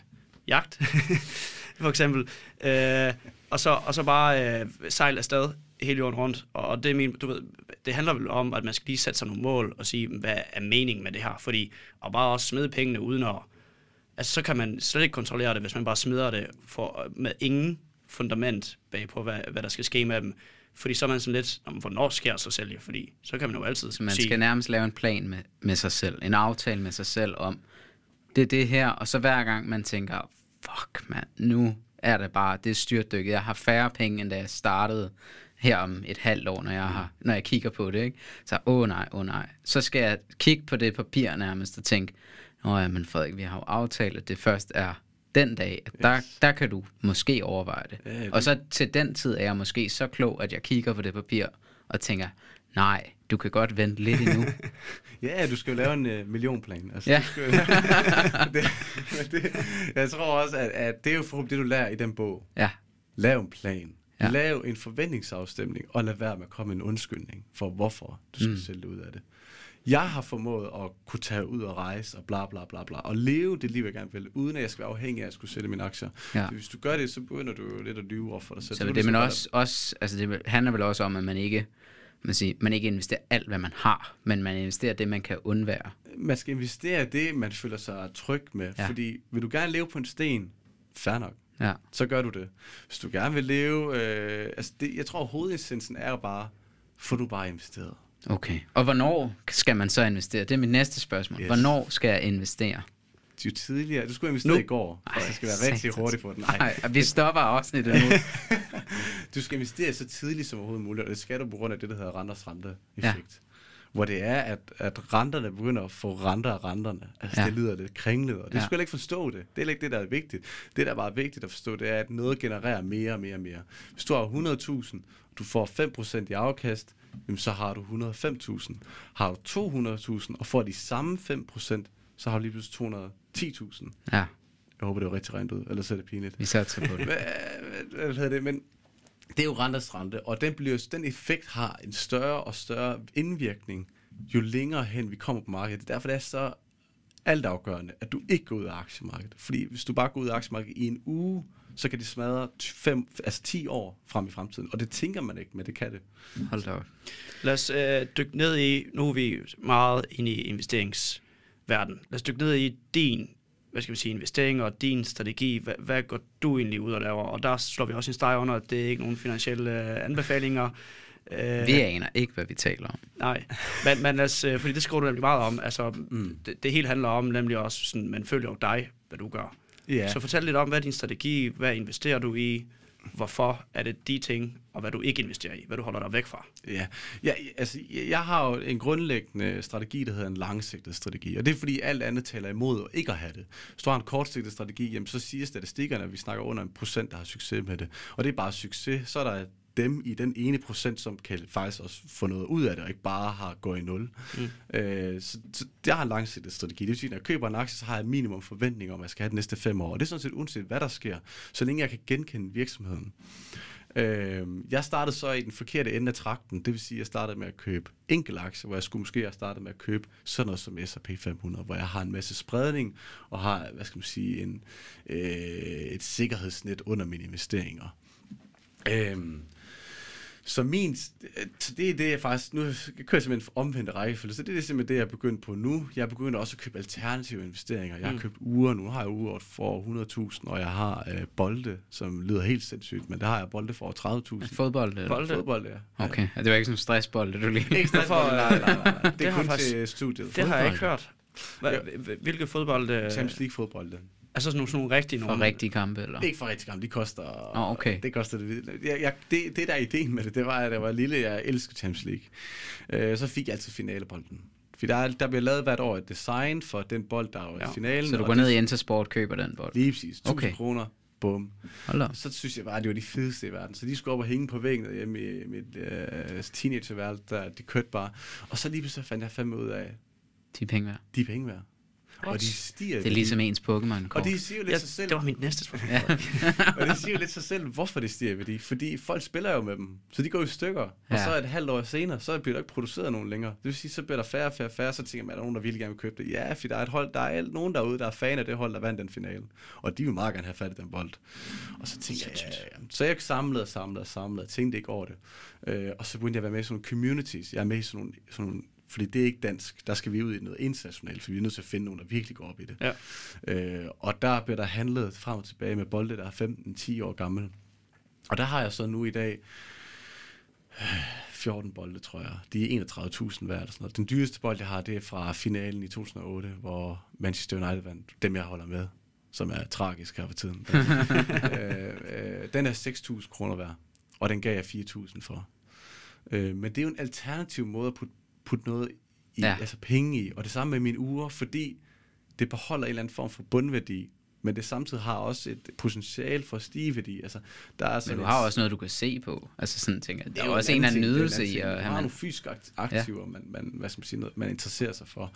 jagt, (laughs) for eksempel. Øh, og, så, og så bare øh, sejle afsted hele jorden rundt. Og og det, er min, du ved, det handler vel om, at man skal lige sætte sig nogle mål og sige, hvad er meningen med det her? Fordi at bare også smide pengene uden at... Altså, så kan man slet ikke kontrollere det, hvis man bare smider det for, med ingen fundament bag på, hvad, hvad der skal ske med dem. Fordi så er man sådan lidt, om, hvornår sker så sælge? Fordi så kan man jo altid Så man sige, skal nærmest lave en plan med, med sig selv, en aftale med sig selv om, det er det her, og så hver gang man tænker, fuck mand, nu er det bare, det er styrtdykket, jeg har færre penge, end da jeg startede her om et halvt år, når jeg, har, når jeg kigger på det, ikke? Så, åh oh, nej, åh oh, nej. Så skal jeg kigge på det papir nærmest og tænke, nå ja, men Frederik, vi har jo aftalt, at det først er den dag, at der, der kan du måske overveje det. Ja, Og så til den tid er jeg måske så klog, at jeg kigger på det papir og tænker, nej, du kan godt vente lidt endnu. (laughs) Ja, du skal jo lave en uh, millionplan. Altså, Ja. du skal, (laughs) det, det, jeg tror også, at, at det er jo forhåbentlig det, du lærer i den bog. ja, Lav en plan. Ja. Lav en forventningsafstemning, og lad være med at komme en undskyldning for, hvorfor du skal mm. sælge ud af det. Jeg har formået at kunne tage ud og rejse og bla bla bla bla, og leve det liv, jeg gerne vil, uden at jeg skal være afhængig af at skulle sælge mine aktier. Ja. Så hvis du gør det, så begynder du jo lidt at lyve over for dig selv. så er det, lige men også, også, altså det handler vel også om, at man ikke, man, siger, man ikke investerer alt, hvad man har, men man investerer det, man kan undvære. Man skal investere det, man føler sig tryg med. Ja. Fordi vil du gerne leve på en sten, fair nok. Ja. så gør du det. Hvis du gerne vil leve... Øh, altså det, jeg tror, hovedessensen er jo bare, få du bare investeret. Okay. Og hvornår skal man så investere? Det er mit næste spørgsmål. Yes. Hvornår skal jeg investere? Jo tidligere... Du skulle investere Nu? i går, for Ej, Ej, jeg skal være rigtig satans. hurtig på den. Nej, vi stopper afsnittet nu. (laughs) Du skal investere så tidligt som overhovedet muligt, og det skal du på grund af det, der hedder renters rente effekt. Ja. Hvor det er, at, at renterne begynder at få renter af renterne. Altså Ja. det lyder lidt kringlet, og det Ja. skal ikke forstå det. Det er ikke det, der er vigtigt. Det, der er bare vigtigt at forstå, det er, at noget genererer mere og mere og mere. Hvis du har 100.000, og du får 5% i afkast, jamen så har du 105.000. Har du 200.000 og får de samme 5%, så har du lige pludselig 210.000. Ja, Jeg håber, det var rigtig rent ud, ellers er det pinligt. vi satser på det. (laughs) Hvad, hvad, hvad hedder det? Men det er jo renters rente, og den, bliver, den effekt har en større og større indvirkning, jo længere hen vi kommer på markedet. Det er derfor, det er så altafgørende, at du ikke går ud af aktiemarkedet. Fordi hvis du bare går ud af aktiemarkedet i en uge, så kan det smadre t- fem, altså 10 år frem i fremtiden. Og det tænker man ikke, men det kan det. Hold da op. Lad os øh, dykke ned i, nu er vi meget inde i investeringsverden. Lad os dykke ned i din, hvad skal vi sige, investering og din strategi. Hvad, hvad går du egentlig ud og laver? Og der slår vi også en streg under, at det er ikke nogen finansielle øh, anbefalinger. Øh, Vi aner ikke, hvad vi taler om. Nej, men, men øh, fordi det skriver du nemlig meget om. Altså, mm. det, det hele handler om nemlig også, sådan, man følger jo dig, hvad du gør. Ja. Så fortæl lidt om, hvad er din strategi, hvad investerer du i, hvorfor er det de ting, og hvad du ikke investerer i, hvad du holder dig væk fra. Ja, ja altså, jeg har jo en grundlæggende strategi, der hedder en langsigtet strategi, og det er fordi alt andet taler imod at ikke at have det. Hvis du har en kortsigtet strategi, jamen, så siger statistikkerne, at vi snakker under en procent, der har succes med det. Og det er bare succes, så er der dem i den ene procent, som kan faktisk også få noget ud af det, og ikke bare har gået i nul. Mm. Øh, så, så jeg har en langsigtet strategi. Det vil sige, når jeg køber en aktie, så har jeg minimum forventning om, at jeg skal have de næste fem år. Og det er sådan set uanset, hvad der sker, så længe jeg kan genkende virksomheden. Øh, jeg startede så i den forkerte ende af trakten, det vil sige, at jeg startede med at købe enkeltaktier, hvor jeg skulle måske have startet med at købe sådan noget som S&P 500, hvor jeg har en masse spredning og har, hvad skal man sige, en, øh, et sikkerhedsnet under mine investeringer. Øh, så min, så det er det, jeg faktisk, nu kører jeg simpelthen for omvendte rækkefølge, så det er simpelthen det, jeg er begyndt på nu. Jeg er begyndt også at købe alternative investeringer. Jeg har Mm. købt uger nu, har jeg uger for 100.000, og jeg har øh, bolde, som lyder helt sindssygt, men der har jeg bolde for over 30.000. Fodbold? Eller? Bolde? Fodbold, ja. Okay, det var ikke sådan en stressbold, det du lige... Ikke stress, Hvorfor, nej, nej, nej. Det det er har kun faktisk- til studiet. Det har jeg ikke hørt. Hvilke fodbold? Øh, Champions League fodbold. Altså sådan nogle, sådan nogle rigtige For nogle. rigtige kampe, eller? Ikke for rigtig gammel, de koster... Nå, okay. Det koster det. Jeg, jeg, det, det der er ideen med det, det var, at jeg var lille, jeg elskede Champions League. Øh, så fik jeg altid finalebolden. For der, er- der bliver lavet hvert år et design for den bold, der er jo Ja. i finalen. Så du går ned i Intersport og køber den bold? Lige præcis. 1000 Okay. kroner. Bum. Så synes jeg bare, at det var de fedeste i verden. Så de skulle op og hænge på væggen hjemme i mit øh, teenagerværelse, der de kørte bare. Og så lige pludselig fandt jeg fandme ud af, De penge værd. de er penge værd. Og de stiger Det er ligesom ens Pokémon Og de siger jo lidt Ja, sig selv, det var mit næste spørgsmål. Ja. (laughs) og det siger jo lidt sig selv, hvorfor det stiger værdi. Fordi folk spiller jo med dem, så de går i stykker. Og Ja. så et halvt år senere, så bliver der ikke produceret nogen længere. Det vil sige, så bliver der færre og færre, færre, så tænker man, er der nogen, der virkelig gerne vil købe det? Ja, fordi der er et hold, der er alt- nogen derude, der er fan af det hold, der vandt den finale. Og de vil meget gerne have fat i den bold. Og så tænker jeg, ja, ja, ja. Så jeg samlede og samlede og samlede, og tænkte ikke over det. Øh, og så begyndte jeg at være med i sådan nogle communities. Jeg er med i sådan nogle, sådan nogle fordi det er ikke dansk. Der skal vi ud i noget internationalt, for vi er nødt til at finde nogen, der virkelig går op i det. Ja. Øh, og der bliver der handlet frem og tilbage med bolde, der er 15-10 år gammel. Og der har jeg så nu i dag øh, 14 bolde, tror jeg. De er 31.000 værd. Eller sådan noget. Den dyreste bold, jeg har, det er fra finalen i 2008, hvor Manchester United vandt. Dem, jeg holder med, som er tragisk her for tiden. (laughs) øh, øh, den er 6.000 kroner værd, og den gav jeg 4.000 for. Øh, men det er jo en alternativ måde at putte, putte noget i, Ja. ja. altså penge i. Og det samme med mine uger, fordi det beholder en eller anden form for bundværdi, men det samtidig har også et potentiale for stigeværdi. Altså, der er Men sådan du et- har også noget, du kan se på. Altså sådan tænker. Der er jo også en eller anden det nydelse i at Man have har man... nogle fysiske akt- aktiver, man, man, hvad skal man, sige, noget, man interesserer sig for.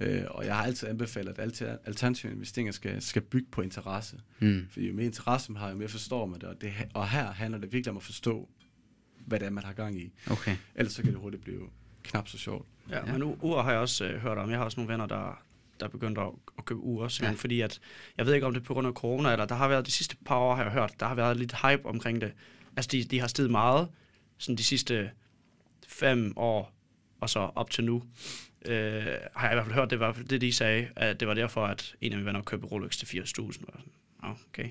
Øh, og jeg har altid anbefalet, at alter- alternative investeringer skal, skal bygge på interesse. Mm. Fordi jo mere interesse man har, jo mere forstår man det. Og, det. og her handler det virkelig om at forstå, hvad det er, man har gang i. Okay. Ellers så kan det hurtigt blive knap så sjovt. Ja, Ja. men u- ure har jeg også øh, hørt om. Jeg har også nogle venner, der, der er begyndt at, at købe ure, Ja. fordi at, jeg ved ikke om det er på grund af corona, eller der har været de sidste par år, har jeg hørt, der har været lidt hype omkring det. Altså, de, de har steget meget, sådan de sidste fem år, og så op til nu. Øh, har jeg i hvert fald hørt, det var det, de sagde, at det var derfor, at en af mine venner købte Rolex til 80.000. Og sådan, "Nå, okay. (laughs)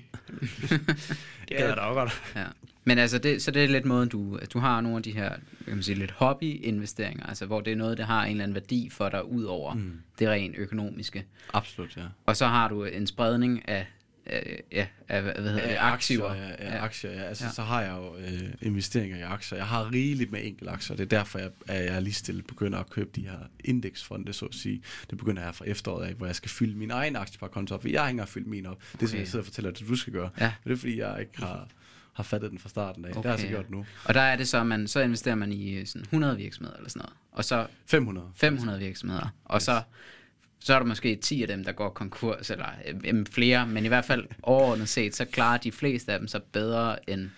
det gad jeg da også godt. Ja. Men altså, det, så det er lidt måden, du, du har nogle af de her, kan man sige, lidt hobby-investeringer, altså hvor det er noget, der har en eller anden værdi for dig, ud over mm. det rent økonomiske. Absolut, ja. Og så har du en spredning af, af ja, af, hvad hedder det, aktiver. Aktier, ja, ja, Ja. aktier, ja. Altså, Ja. så har jeg jo øh, investeringer i aktier. Jeg har rigeligt med enkelte aktier. Det er derfor, jeg, at jeg lige stille begynder at købe de her indeksfonde, så at sige. Det begynder jeg fra efteråret af, hvor jeg skal fylde min egen aktieparkonto op. For jeg har ikke engang fyldt min op. Det er, som Okay. jeg sidder og fortæller dig, at du skal gøre. Ja. Men det er, fordi jeg ikke har, har fattet den fra starten af. Okay, det har jeg så gjort nu. Og der er det så, at man, så investerer man i øh, sådan 100 virksomheder eller sådan noget. Og så 500. 500 virksomheder. Og så, så er der måske 10 af dem, der går konkurs, eller øh, flere, men i hvert fald overordnet set, så klarer de fleste af dem sig bedre end...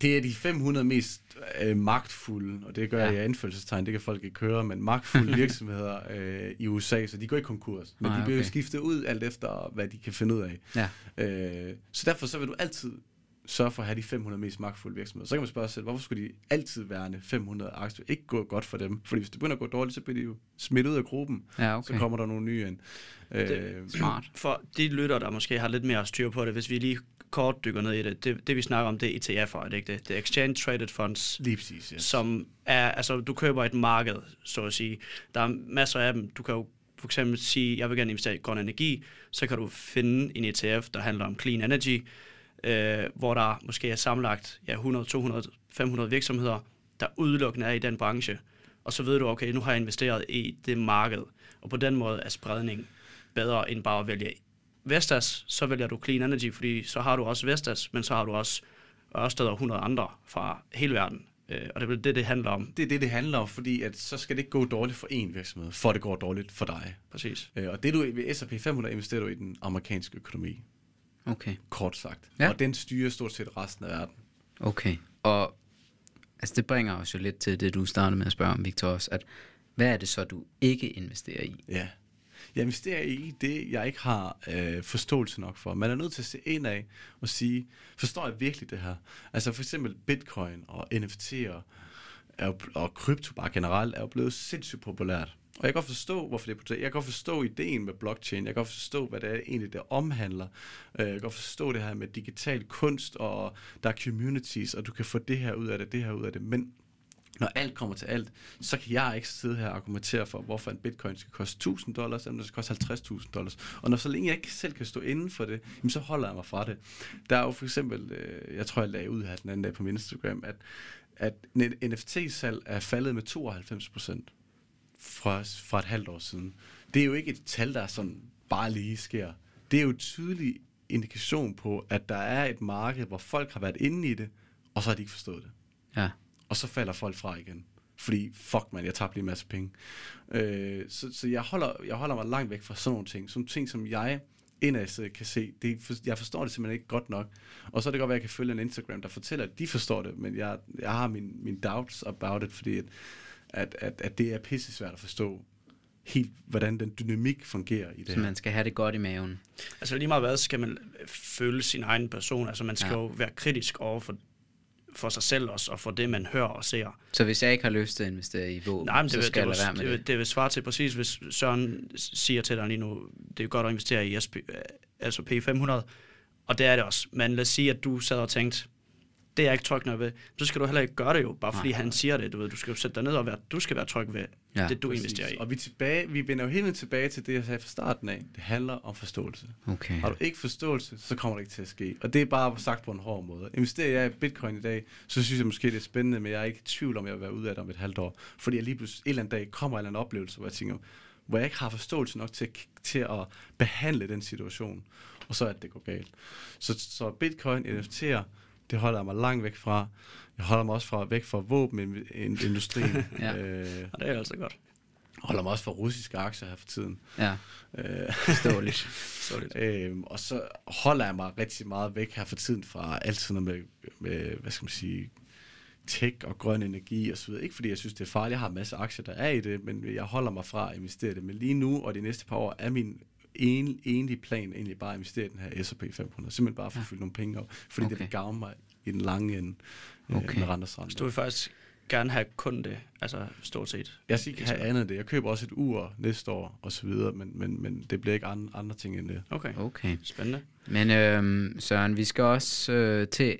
Det er de 500 mest øh, magtfulde, og det gør Ja. jeg i anfølgelsestegn, det kan folk ikke høre, men magtfulde (laughs) virksomheder øh, i USA, så de går ikke konkurs. Men Nej, de bliver okay. skiftet ud alt efter, hvad de kan finde ud af. Ja, Øh, så derfor så vil du altid sørge for at have de 500 mest magtfulde virksomheder. Så kan man spørge sig selv, hvorfor skulle de altid værne 500 aktier? Ikke gå godt for dem. Fordi hvis det begynder at gå dårligt, så bliver de jo smidt ud af gruppen. ja Okay. Så kommer der nogle nye ind. Øh, Smart. For de lytter, der måske har lidt mere styr på det, hvis vi lige kort dykker ned i det, det, det vi snakker om, det er ETF'er, er det ikke det? Det er Exchange Traded Funds, lige præcis, yes. som er, altså du køber et marked, så at sige. Der er masser af dem. Du kan jo for eksempel sige, jeg vil gerne investere i grøn energi, så kan du finde en ETF, der handler om clean energy, øh, hvor der måske er sammenlagt ja, 100, 200, 500 virksomheder, der udelukkende er i den branche. Og så ved du, okay, nu har jeg investeret i det marked. Og på den måde er spredning bedre end bare at vælge Vestas, så vælger du Clean Energy, fordi så har du også Vestas, men så har du også Ørsted og 100 andre fra hele verden. Øh, og det er vel det, det handler om. Det er det, det handler om, fordi at så skal det ikke gå dårligt for én virksomhed, for det går dårligt for dig. Præcis. Øh, og det du ved S&P 500 investerer du i den amerikanske økonomi, Okay. kort sagt. Ja. Og den styrer stort set resten af verden. Okay. Og altså, det bringer os jo lidt til det, du startede med at spørge om, Victor, også, at hvad er det så, du ikke investerer i? Ja. Jeg investerer i det, jeg ikke har øh, forståelse nok for. Man er nødt til at se ind af og sige, forstår jeg virkelig det her? Altså for eksempel bitcoin og NFT'er er jo, og krypto bare generelt er jo blevet sindssygt populært. Og jeg kan godt forstå, hvorfor det er potentielt. Jeg kan godt forstå ideen med blockchain. Jeg kan godt forstå, hvad det er egentlig, det omhandler. Øh, jeg kan godt forstå det her med digital kunst, og der er communities, og du kan få det her ud af det, det her ud af det. Men når alt kommer til alt, så kan jeg ikke sidde her og argumentere for, hvorfor en bitcoin skal koste 1000 dollars, eller den skal koste 50.000 dollars. Og når så længe jeg ikke selv kan stå inden for det, jamen, så holder jeg mig fra det. Der er jo for eksempel, øh, jeg tror jeg lagde ud her den anden dag på min Instagram, at, at NFT-salg er faldet med 92 procent fra, fra et halvt år siden. Det er jo ikke et tal, der sådan bare lige sker. Det er jo tydelig indikation på, at der er et marked, hvor folk har været inde i det, og så har de ikke forstået det Ja. og så falder folk fra igen. Fordi, fuck man, jeg tabte lige en masse penge. Øh, så så jeg, holder, jeg holder mig langt væk fra sådan nogle ting. Sådan ting, som jeg indad kan se. Det, for, jeg forstår det simpelthen ikke godt nok. Og så er det godt at jeg kan følge en Instagram, der fortæller, at de forstår det, men jeg, jeg har min, min doubts about it, fordi at, at, at, at det er pisse svært at forstå helt, hvordan den dynamik fungerer i det Så her. man skal have det godt i maven. Altså lige meget hvad, skal man føle sin egen person. Altså man skal Ja. jo være kritisk over for, for sig selv også, og for det, man hører og ser. Så hvis jeg ikke har lyst til at investere i våben, Nej, men det, så vil, skal det, jeg være med det, det. vil, det vil svare til præcis, hvis Søren siger til dig lige nu, det er godt at investere i SP, altså P500, og det er det også. Men lad os sige, at du sad og tænkte, det er jeg ikke tryg nok ved, så skal du heller ikke gøre det jo, bare fordi Nej. han siger det. Du, ved, du skal jo sætte dig ned og være, du skal være tryg ved Ja, det, du Præcis. investerer i. Og vi, tilbage, vi vender jo helt tiden tilbage til det, jeg sagde fra starten af. Det handler om forståelse. Okay. Har du ikke forståelse, så kommer det ikke til at ske. Og det er bare sagt på en hård måde. Investerer jeg i bitcoin i dag, så synes jeg måske, det er spændende, men jeg er ikke i tvivl om, at jeg vil være ude af det om et halvt år. Fordi jeg lige pludselig en eller anden dag kommer en eller anden oplevelse, hvor jeg tænker, hvor jeg ikke har forståelse nok til, til at behandle den situation. Og så er det, det går galt. Så, så bitcoin, NFT'er, det holder jeg mig langt væk fra. Jeg holder mig også fra, væk fra våbenindustrien. (laughs) Ja. øh, Og det er altså godt. holder mig også fra russiske aktier her for tiden. Ja, Øh, forståeligt. (laughs) Lidt. Øhm, og så holder jeg mig rigtig meget væk her for tiden fra alt sådan noget med, med hvad skal man sige, tech og grøn energi og så videre. Ikke fordi jeg synes, det er farligt. Jeg har en masse aktier, der er i det, men jeg holder mig fra at investere det. Men lige nu og de næste par år er min en, enlige plan egentlig bare at investere i den her S&P 500. Simpelthen bare for at fylde nogle penge op, fordi okay. det vil gavne mig i den lange ende øh, Okay. med renters rente. Så du vil faktisk gerne have kun det, altså stort set. Jeg skal ikke have andet det. Jeg køber også et ur næste år og så videre, men, men, men det bliver ikke andre, andre ting end det. Okay, Okay. spændende. Men øhm, Søren, vi skal også øh, til...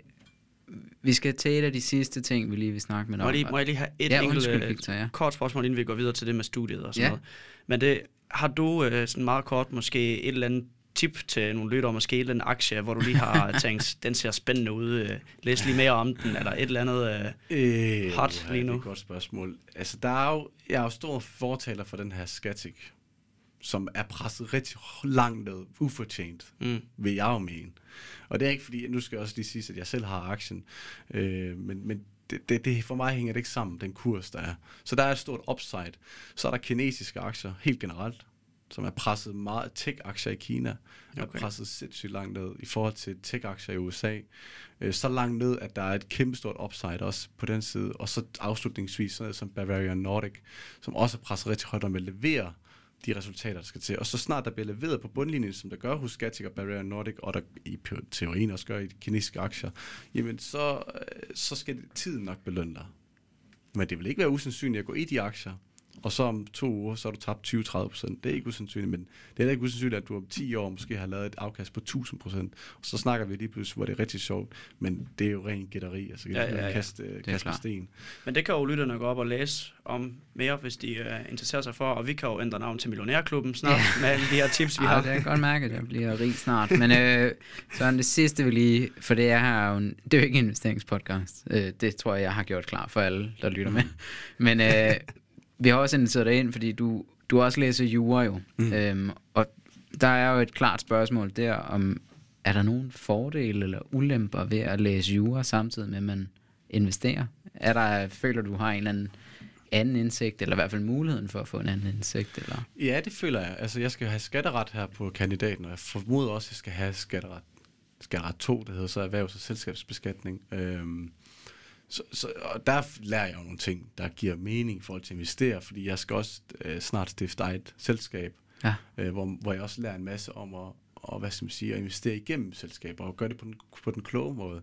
Vi skal til et af de sidste ting, vi lige vil snakke med dig om. må jeg lige have et ja, enkelt undskyld, øh, Victor, ja. kort spørgsmål, inden vi går videre til det med studiet og sådan Ja. noget. Men det, har du øh, sådan meget kort måske et eller andet tip til nogle lyttere, måske et eller andet aktie, hvor du lige har (laughs) tænkt, den ser spændende ud, øh, læs lige mere om den, eller et eller andet... Øh, Øh, Hot lige nu. Det er et godt spørgsmål. Altså, der er jo, jeg er jo stor fortaler for den her Skatic, som er presset rigtig langt ned, ufortjent, mm, vil jeg jo mene. Og det er ikke fordi, nu skal jeg også lige sige, at jeg selv har aktien, øh, men, men det, det, det, for mig hænger det ikke sammen, den kurs, der er. Så der er et stort upside. Så er der kinesiske aktier, helt generelt, som er presset meget, tech-aktier i Kina, er Okay. presset sindssygt langt ned i forhold til tech-aktier i USA. Øh, så langt ned, at der er et kæmpe stort upside også på den side. Og så afslutningsvis sådan noget som Bavarian Nordic, som også er presset rigtig højt om at levere de resultater, der skal til. Og så snart der bliver leveret på bundlinjen, som der gør hos Skatic og Barrier Nordic, og der i teorien også gør i de kinesiske aktier, jamen så, øh, så skal tiden nok belønne dig. Men det vil ikke være usandsynligt at gå i de aktier, og så om to uger, så har du tabt 20-30 procent. Det er ikke usandsynligt, men det er heller ikke usandsynligt, at du om 10 år måske har lavet et afkast på 1000 procent. Og så snakker vi lige pludselig, hvor det er rigtig sjovt, men det er jo ren gætteri, altså Ja, ja, ja, kaste, er kaste med klart. sten. Men det kan jo lytterne gå op og læse om mere, hvis de uh, interesserer sig for, og vi kan jo ændre navn til Millionærklubben snart, Ja. med alle de her tips, vi har. det kan godt mærke, at jeg bliver rig snart. Men øh, Søren, det sidste vi lige, for det er her det er jo ikke en investeringspodcast. Øh, det tror jeg, jeg har gjort klar for alle, der lytter med. Men øh, vi har også inviteret dig ind, fordi du, du også læser jura jo. Mm. Øhm, og der er jo et klart spørgsmål der om, er der nogen fordele eller ulemper ved at læse jura samtidig med, at man investerer? Er der, føler du har en eller anden anden indsigt, eller i hvert fald muligheden for at få en anden indsigt? Eller? Ja, det føler jeg. Altså, jeg skal have skatteret her på kandidaten, og jeg formoder også, at jeg skal have skatteret, skatteret 2, det hedder så erhvervs- og selskabsbeskatning. Øhm, så, så, og der lærer jeg jo nogle ting, der giver mening i forhold til at investere, fordi jeg skal også øh, snart stifte eget selskab, Ja. øh, hvor, hvor jeg også lærer en masse om at, og, hvad skal man sige, at investere igennem selskaber og gøre det på den, på den kloge måde.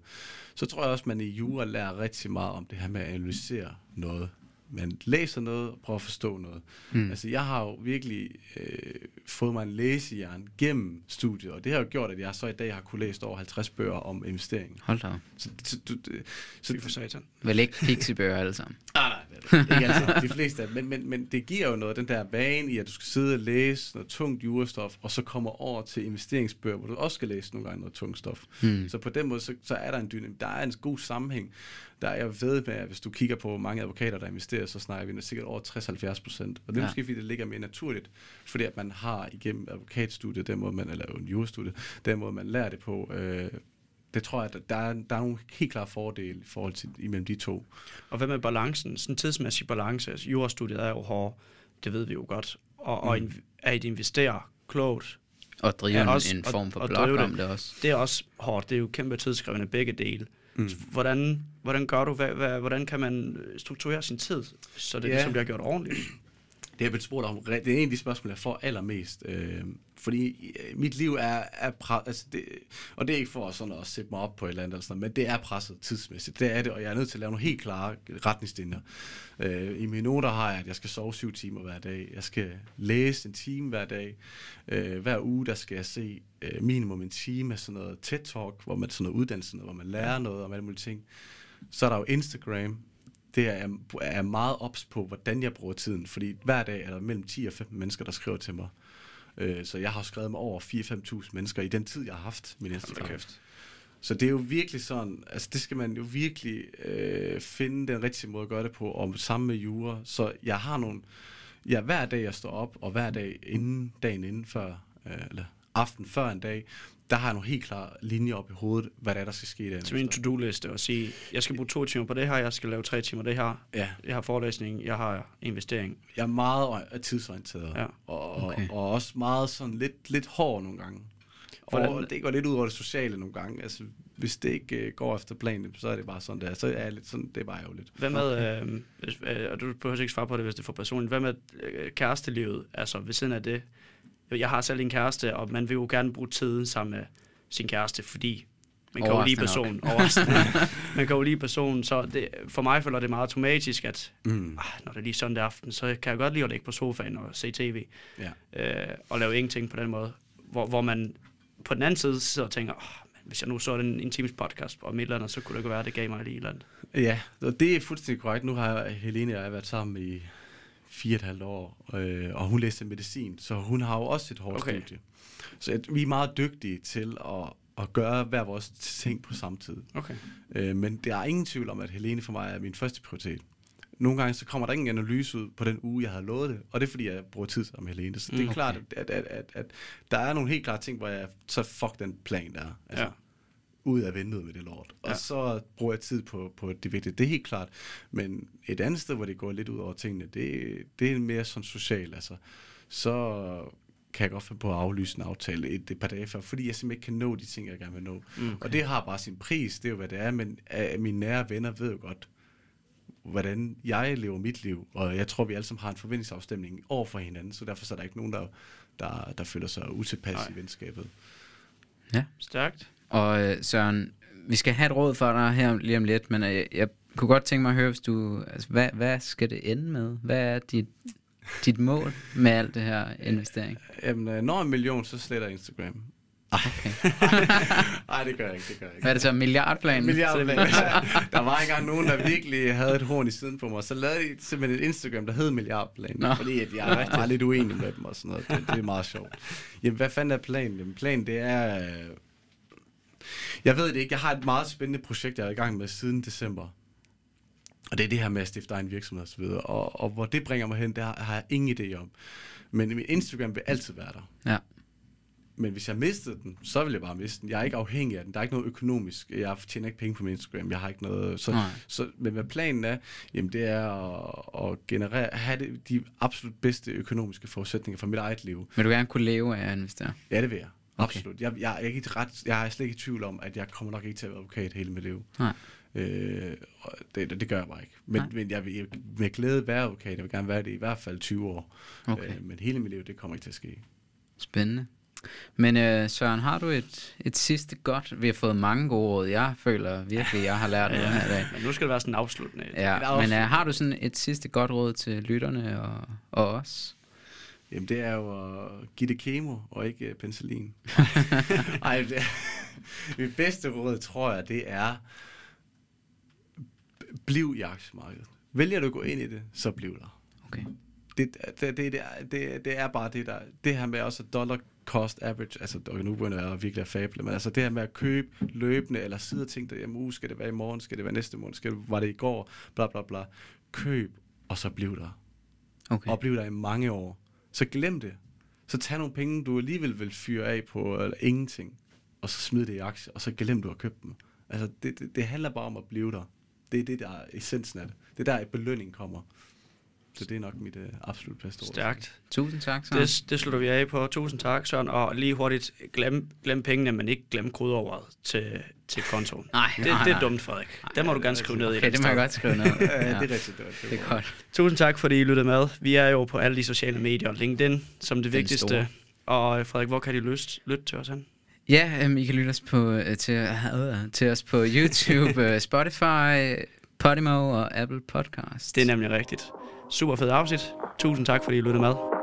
Så tror jeg også, at man i jura lærer rigtig meget om det her med at analysere noget. Man læser noget og prøver at forstå noget. Mm. Altså, jeg har jo virkelig øh, fået mig en læsejern gennem studiet, og det har jo gjort, at jeg så i dag har kunne læse over 50 bøger om investering. Hold da. Så, så, du, det- så, Fy for satan. Vel ikke pixiebøger alle sammen. Nej, nej, det er det. ikke altid. (laughs) De fleste af dem. Men, men, men det giver jo noget, den der vane i, at du skal sidde og læse noget tungt jurastof, og så kommer over til investeringsbøger, hvor du også skal læse nogle gange noget tungt stof. Hmm. Så på den måde, så, så er der en dynamik. Der er en god sammenhæng. Der er jeg ved med, at hvis du kigger på mange advokater, der investerer, så snakker vi sikkert over 60-70 procent. Og det er Ja. måske, fordi det ligger mere naturligt, fordi at man har igennem advokatstudiet, den måde man, eller en jurastudie, den måde man lærer det på, øh, det tror jeg, at der er, der er nogle helt klare fordele i forhold til imellem de to. Og hvad med balancen? Sådan en tidsmæssig balance. Altså, jurastudiet er jo hård, det ved vi jo godt. Og, mm. og inv- at investere klogt, Og drive en, også- en form for og blog om det. det også. det er også hårdt. Det er jo kæmpe tidskrævende begge dele. Mm. Hvordan, hvordan gør du, hvad, hvad, hvordan kan man strukturere sin tid, så det Ja. ligesom bliver gjort ordentligt? Det er blevet spurgt om. Det er en af de spørgsmål, jeg får allermest. Øh, fordi øh, mit liv er, er pre- altså det, og det er ikke for sådan at sætte mig op på et eller andet, eller sådan men det er presset tidsmæssigt. Det er det, og jeg er nødt til at lave nogle helt klare retningslinjer. Øh, I mine noter har jeg, at jeg skal sove syv timer hver dag. Jeg skal læse en time hver dag. Øh, hver uge, der skal jeg se øh, minimum en time af sådan noget TED-talk, hvor man sådan noget uddannelse, hvor man lærer noget om alle mulige ting. Så er der jo Instagram. Det er, jeg er meget ops på, hvordan jeg bruger tiden, fordi hver dag er der mellem 10 og 15 mennesker, der skriver til mig. Øh, Så jeg har skrevet med over 4-5.000 mennesker i den tid, jeg har haft min Instagram. kæft. Så det er jo virkelig sådan, altså det skal man jo virkelig øh, finde den rigtige måde at gøre det på, og sammen med jura. Så jeg har nogle, ja, hver dag jeg står op, og hver dag inden, dagen inden før, øh, eller aften før en dag, der har jeg nogle helt klare linjer op i hovedet, hvad der er, der skal ske der. Til min to-do-liste og sige, jeg skal bruge to timer på det her, jeg skal lave tre timer det her, Ja, jeg har forelæsning, jeg har investering. jeg er meget ori- tidsorienteret, Ja. og, og, Okay. og også meget sådan lidt, lidt hård nogle gange. Hvordan- Og det går lidt ud over det sociale nogle gange. Altså, hvis det ikke øh, går efter planen, så er det bare sådan der. Så er lidt sådan, det er bare ærgerligt. Hvad med, okay. øh, hvis, øh, og du behøver ikke svare på det, hvis det er for personligt, hvad med øh, kærestelivet, altså ved siden af det? Jeg har selv en kæreste, og man vil jo gerne bruge tiden sammen med sin kæreste, fordi man kan jo lide personen. (laughs) Man kan jo lide personen, så det, for mig føler det meget automatisk, at Mm. ah, når det er lige søndag aften, så kan jeg godt lide at ligge på sofaen og se tv, Ja. øh, og lave ingenting på den måde, hvor, hvor man på den anden side sidder og tænker, oh, men hvis jeg nu så en, en times podcast om et eller andet, så kunne det ikke være, at det gav mig lige et eller andet. Ja, og det er fuldstændig korrekt. Nu har Helene og jeg været sammen i fire og et halvt år, øh, og hun læste medicin, så hun har jo også et hårdt Okay. okay. studie. Så at, vi er meget dygtige til at, at gøre hver vores ting på samme tid. Okay. Øh, men der er ingen tvivl om, at Helene for mig er min første prioritet. Nogle gange så kommer der ingen analyse ud på den uge, jeg havde lovet det, og det er fordi, jeg bruger tid sammen med Helene. Så det er Mm, mm, klart, at, at, at, at, der er nogle helt klare ting, hvor jeg så fuck den plan der. Altså, Ja. Ud af vinduet med det lort. Og Ja. så bruger jeg tid på, på det vigtige. Det er helt klart. Men et andet sted, hvor det går lidt ud over tingene, det, det er mere sådan socialt. Altså, så kan jeg godt finde på at aflyse en aftale et, et par dage før, fordi jeg simpelthen ikke kan nå de ting, jeg gerne vil nå. Mm. Okay. Og det har bare sin pris, det er jo, hvad det er, men uh, mine nære venner ved jo godt, hvordan jeg lever mit liv, og jeg tror, vi alle sammen har en forventningsafstemning over for hinanden, så derfor så er der ikke nogen, der, der, der føler sig utilpas Nej. i venskabet. Stærkt. Og øh, Søren, vi skal have et råd for dig her lige om lidt, men øh, jeg, jeg kunne godt tænke mig at høre, hvis du, altså, hvad, hvad skal det ende med? Hvad er dit, dit mål med alt det her investering? Jamen, øh, når en million, så sletter jeg Instagram. Okay. Nej, (laughs) det gør jeg ikke, det gør jeg ikke. Hvad er det så, milliardplanen? Milliardplan. (laughs) der var engang nogen, der virkelig havde et horn i siden på mig. Så lavede de simpelthen et Instagram, der hed Milliardplan. Nå. Fordi at jeg var lidt uenig med dem og sådan noget. Det, det er meget sjovt. Jamen, hvad fanden er planen? Jamen, planen det er... øh, Jeg ved det ikke. Jeg har et meget spændende projekt, jeg er i gang med siden december. Og det er det her med at stifte egen virksomhed og så videre. Og, og hvor det bringer mig hen, det har, har jeg ingen idé om. Men min Instagram vil altid være der. Ja. Men hvis jeg mistede den, så vil jeg bare miste den. Jeg er ikke afhængig af den. Der er ikke noget økonomisk. Jeg tjener ikke penge på min Instagram. Jeg har ikke noget... Så, Nej. så, men hvad planen er, jamen det er at, at generere, have det, de absolut bedste økonomiske forudsætninger for mit eget liv. Vil du gerne kunne leve af at investere? Ja, det vil jeg. Okay. Absolut. Jeg, jeg, er ikke ret, jeg er slet ikke i tvivl om, at jeg kommer nok ikke til at være advokat hele mit liv. Nej. Øh, og det, det gør jeg bare ikke. Men, Nej. men jeg vil med glæde være advokat. Jeg vil gerne være det i hvert fald 20 år. Okay. Øh, men hele mit liv, det kommer ikke til at ske. Spændende. Men øh, Søren, har du et, et sidste godt? Vi har fået mange gode råd. Jeg føler virkelig, jeg har lært (laughs) noget her i dag. Men nu skal det være sådan en afsluttende. Et Ja, men øh, har du sådan et sidste godt råd til lytterne og, og os? Jamen, det er jo at give det kemo, og ikke øh, penicillin. (laughs) Ej, det, mit bedste råd, tror jeg, det er, bliv i aktiemarkedet. Vælger du at gå ind i det, så bliv der. Okay. Det, det, det, det, er, det, det er bare det der, det her med også dollar cost average, altså og nu begynder jeg virkelig at fable, men altså det her med at købe løbende, eller sidde og tænke, jamen, uh, skal det være i morgen, skal det være næste måned, skal det, var det i går, bla bla bla. Køb, og så bliv der. Okay. og blive der i mange år. Så glem det. Så tag nogle penge, du alligevel vil fyre af på, eller ingenting. og så smid det i aktier, og så glem du har købt dem. Altså, det, det, det handler bare om at blive der. Det er det, der er essensen af det. Det er der, at belønning kommer. Så det er nok mit uh, absolut bedste ord. Stærkt. Tusind tak, Søren. Det, det slutter vi af på. Tusind tak, Søren. Og lige hurtigt, glem, glem pengene, men ikke glem kodeordet til, til kontoen. (laughs) Nej, Det, nej, det er nej. dumt, Frederik. Det må du gerne skrive ned i Okay, det må jeg godt skrive ned. (laughs) Ja, det er rigtigt. Det, var, det, er godt. Tusind tak, fordi I lyttede med. Vi er jo på alle de sociale medier. LinkedIn som det Den vigtigste. store. Og øh, Frederik, hvor kan de lyst, lytte til os hen? Ja, um, I kan lytte os på, uh, til, uh, til os på YouTube, uh, (laughs) Spotify, Podimo og Apple Podcast. Det er nemlig rigtigt. Super fed afsnit. Tusind tak, fordi I lyttede med.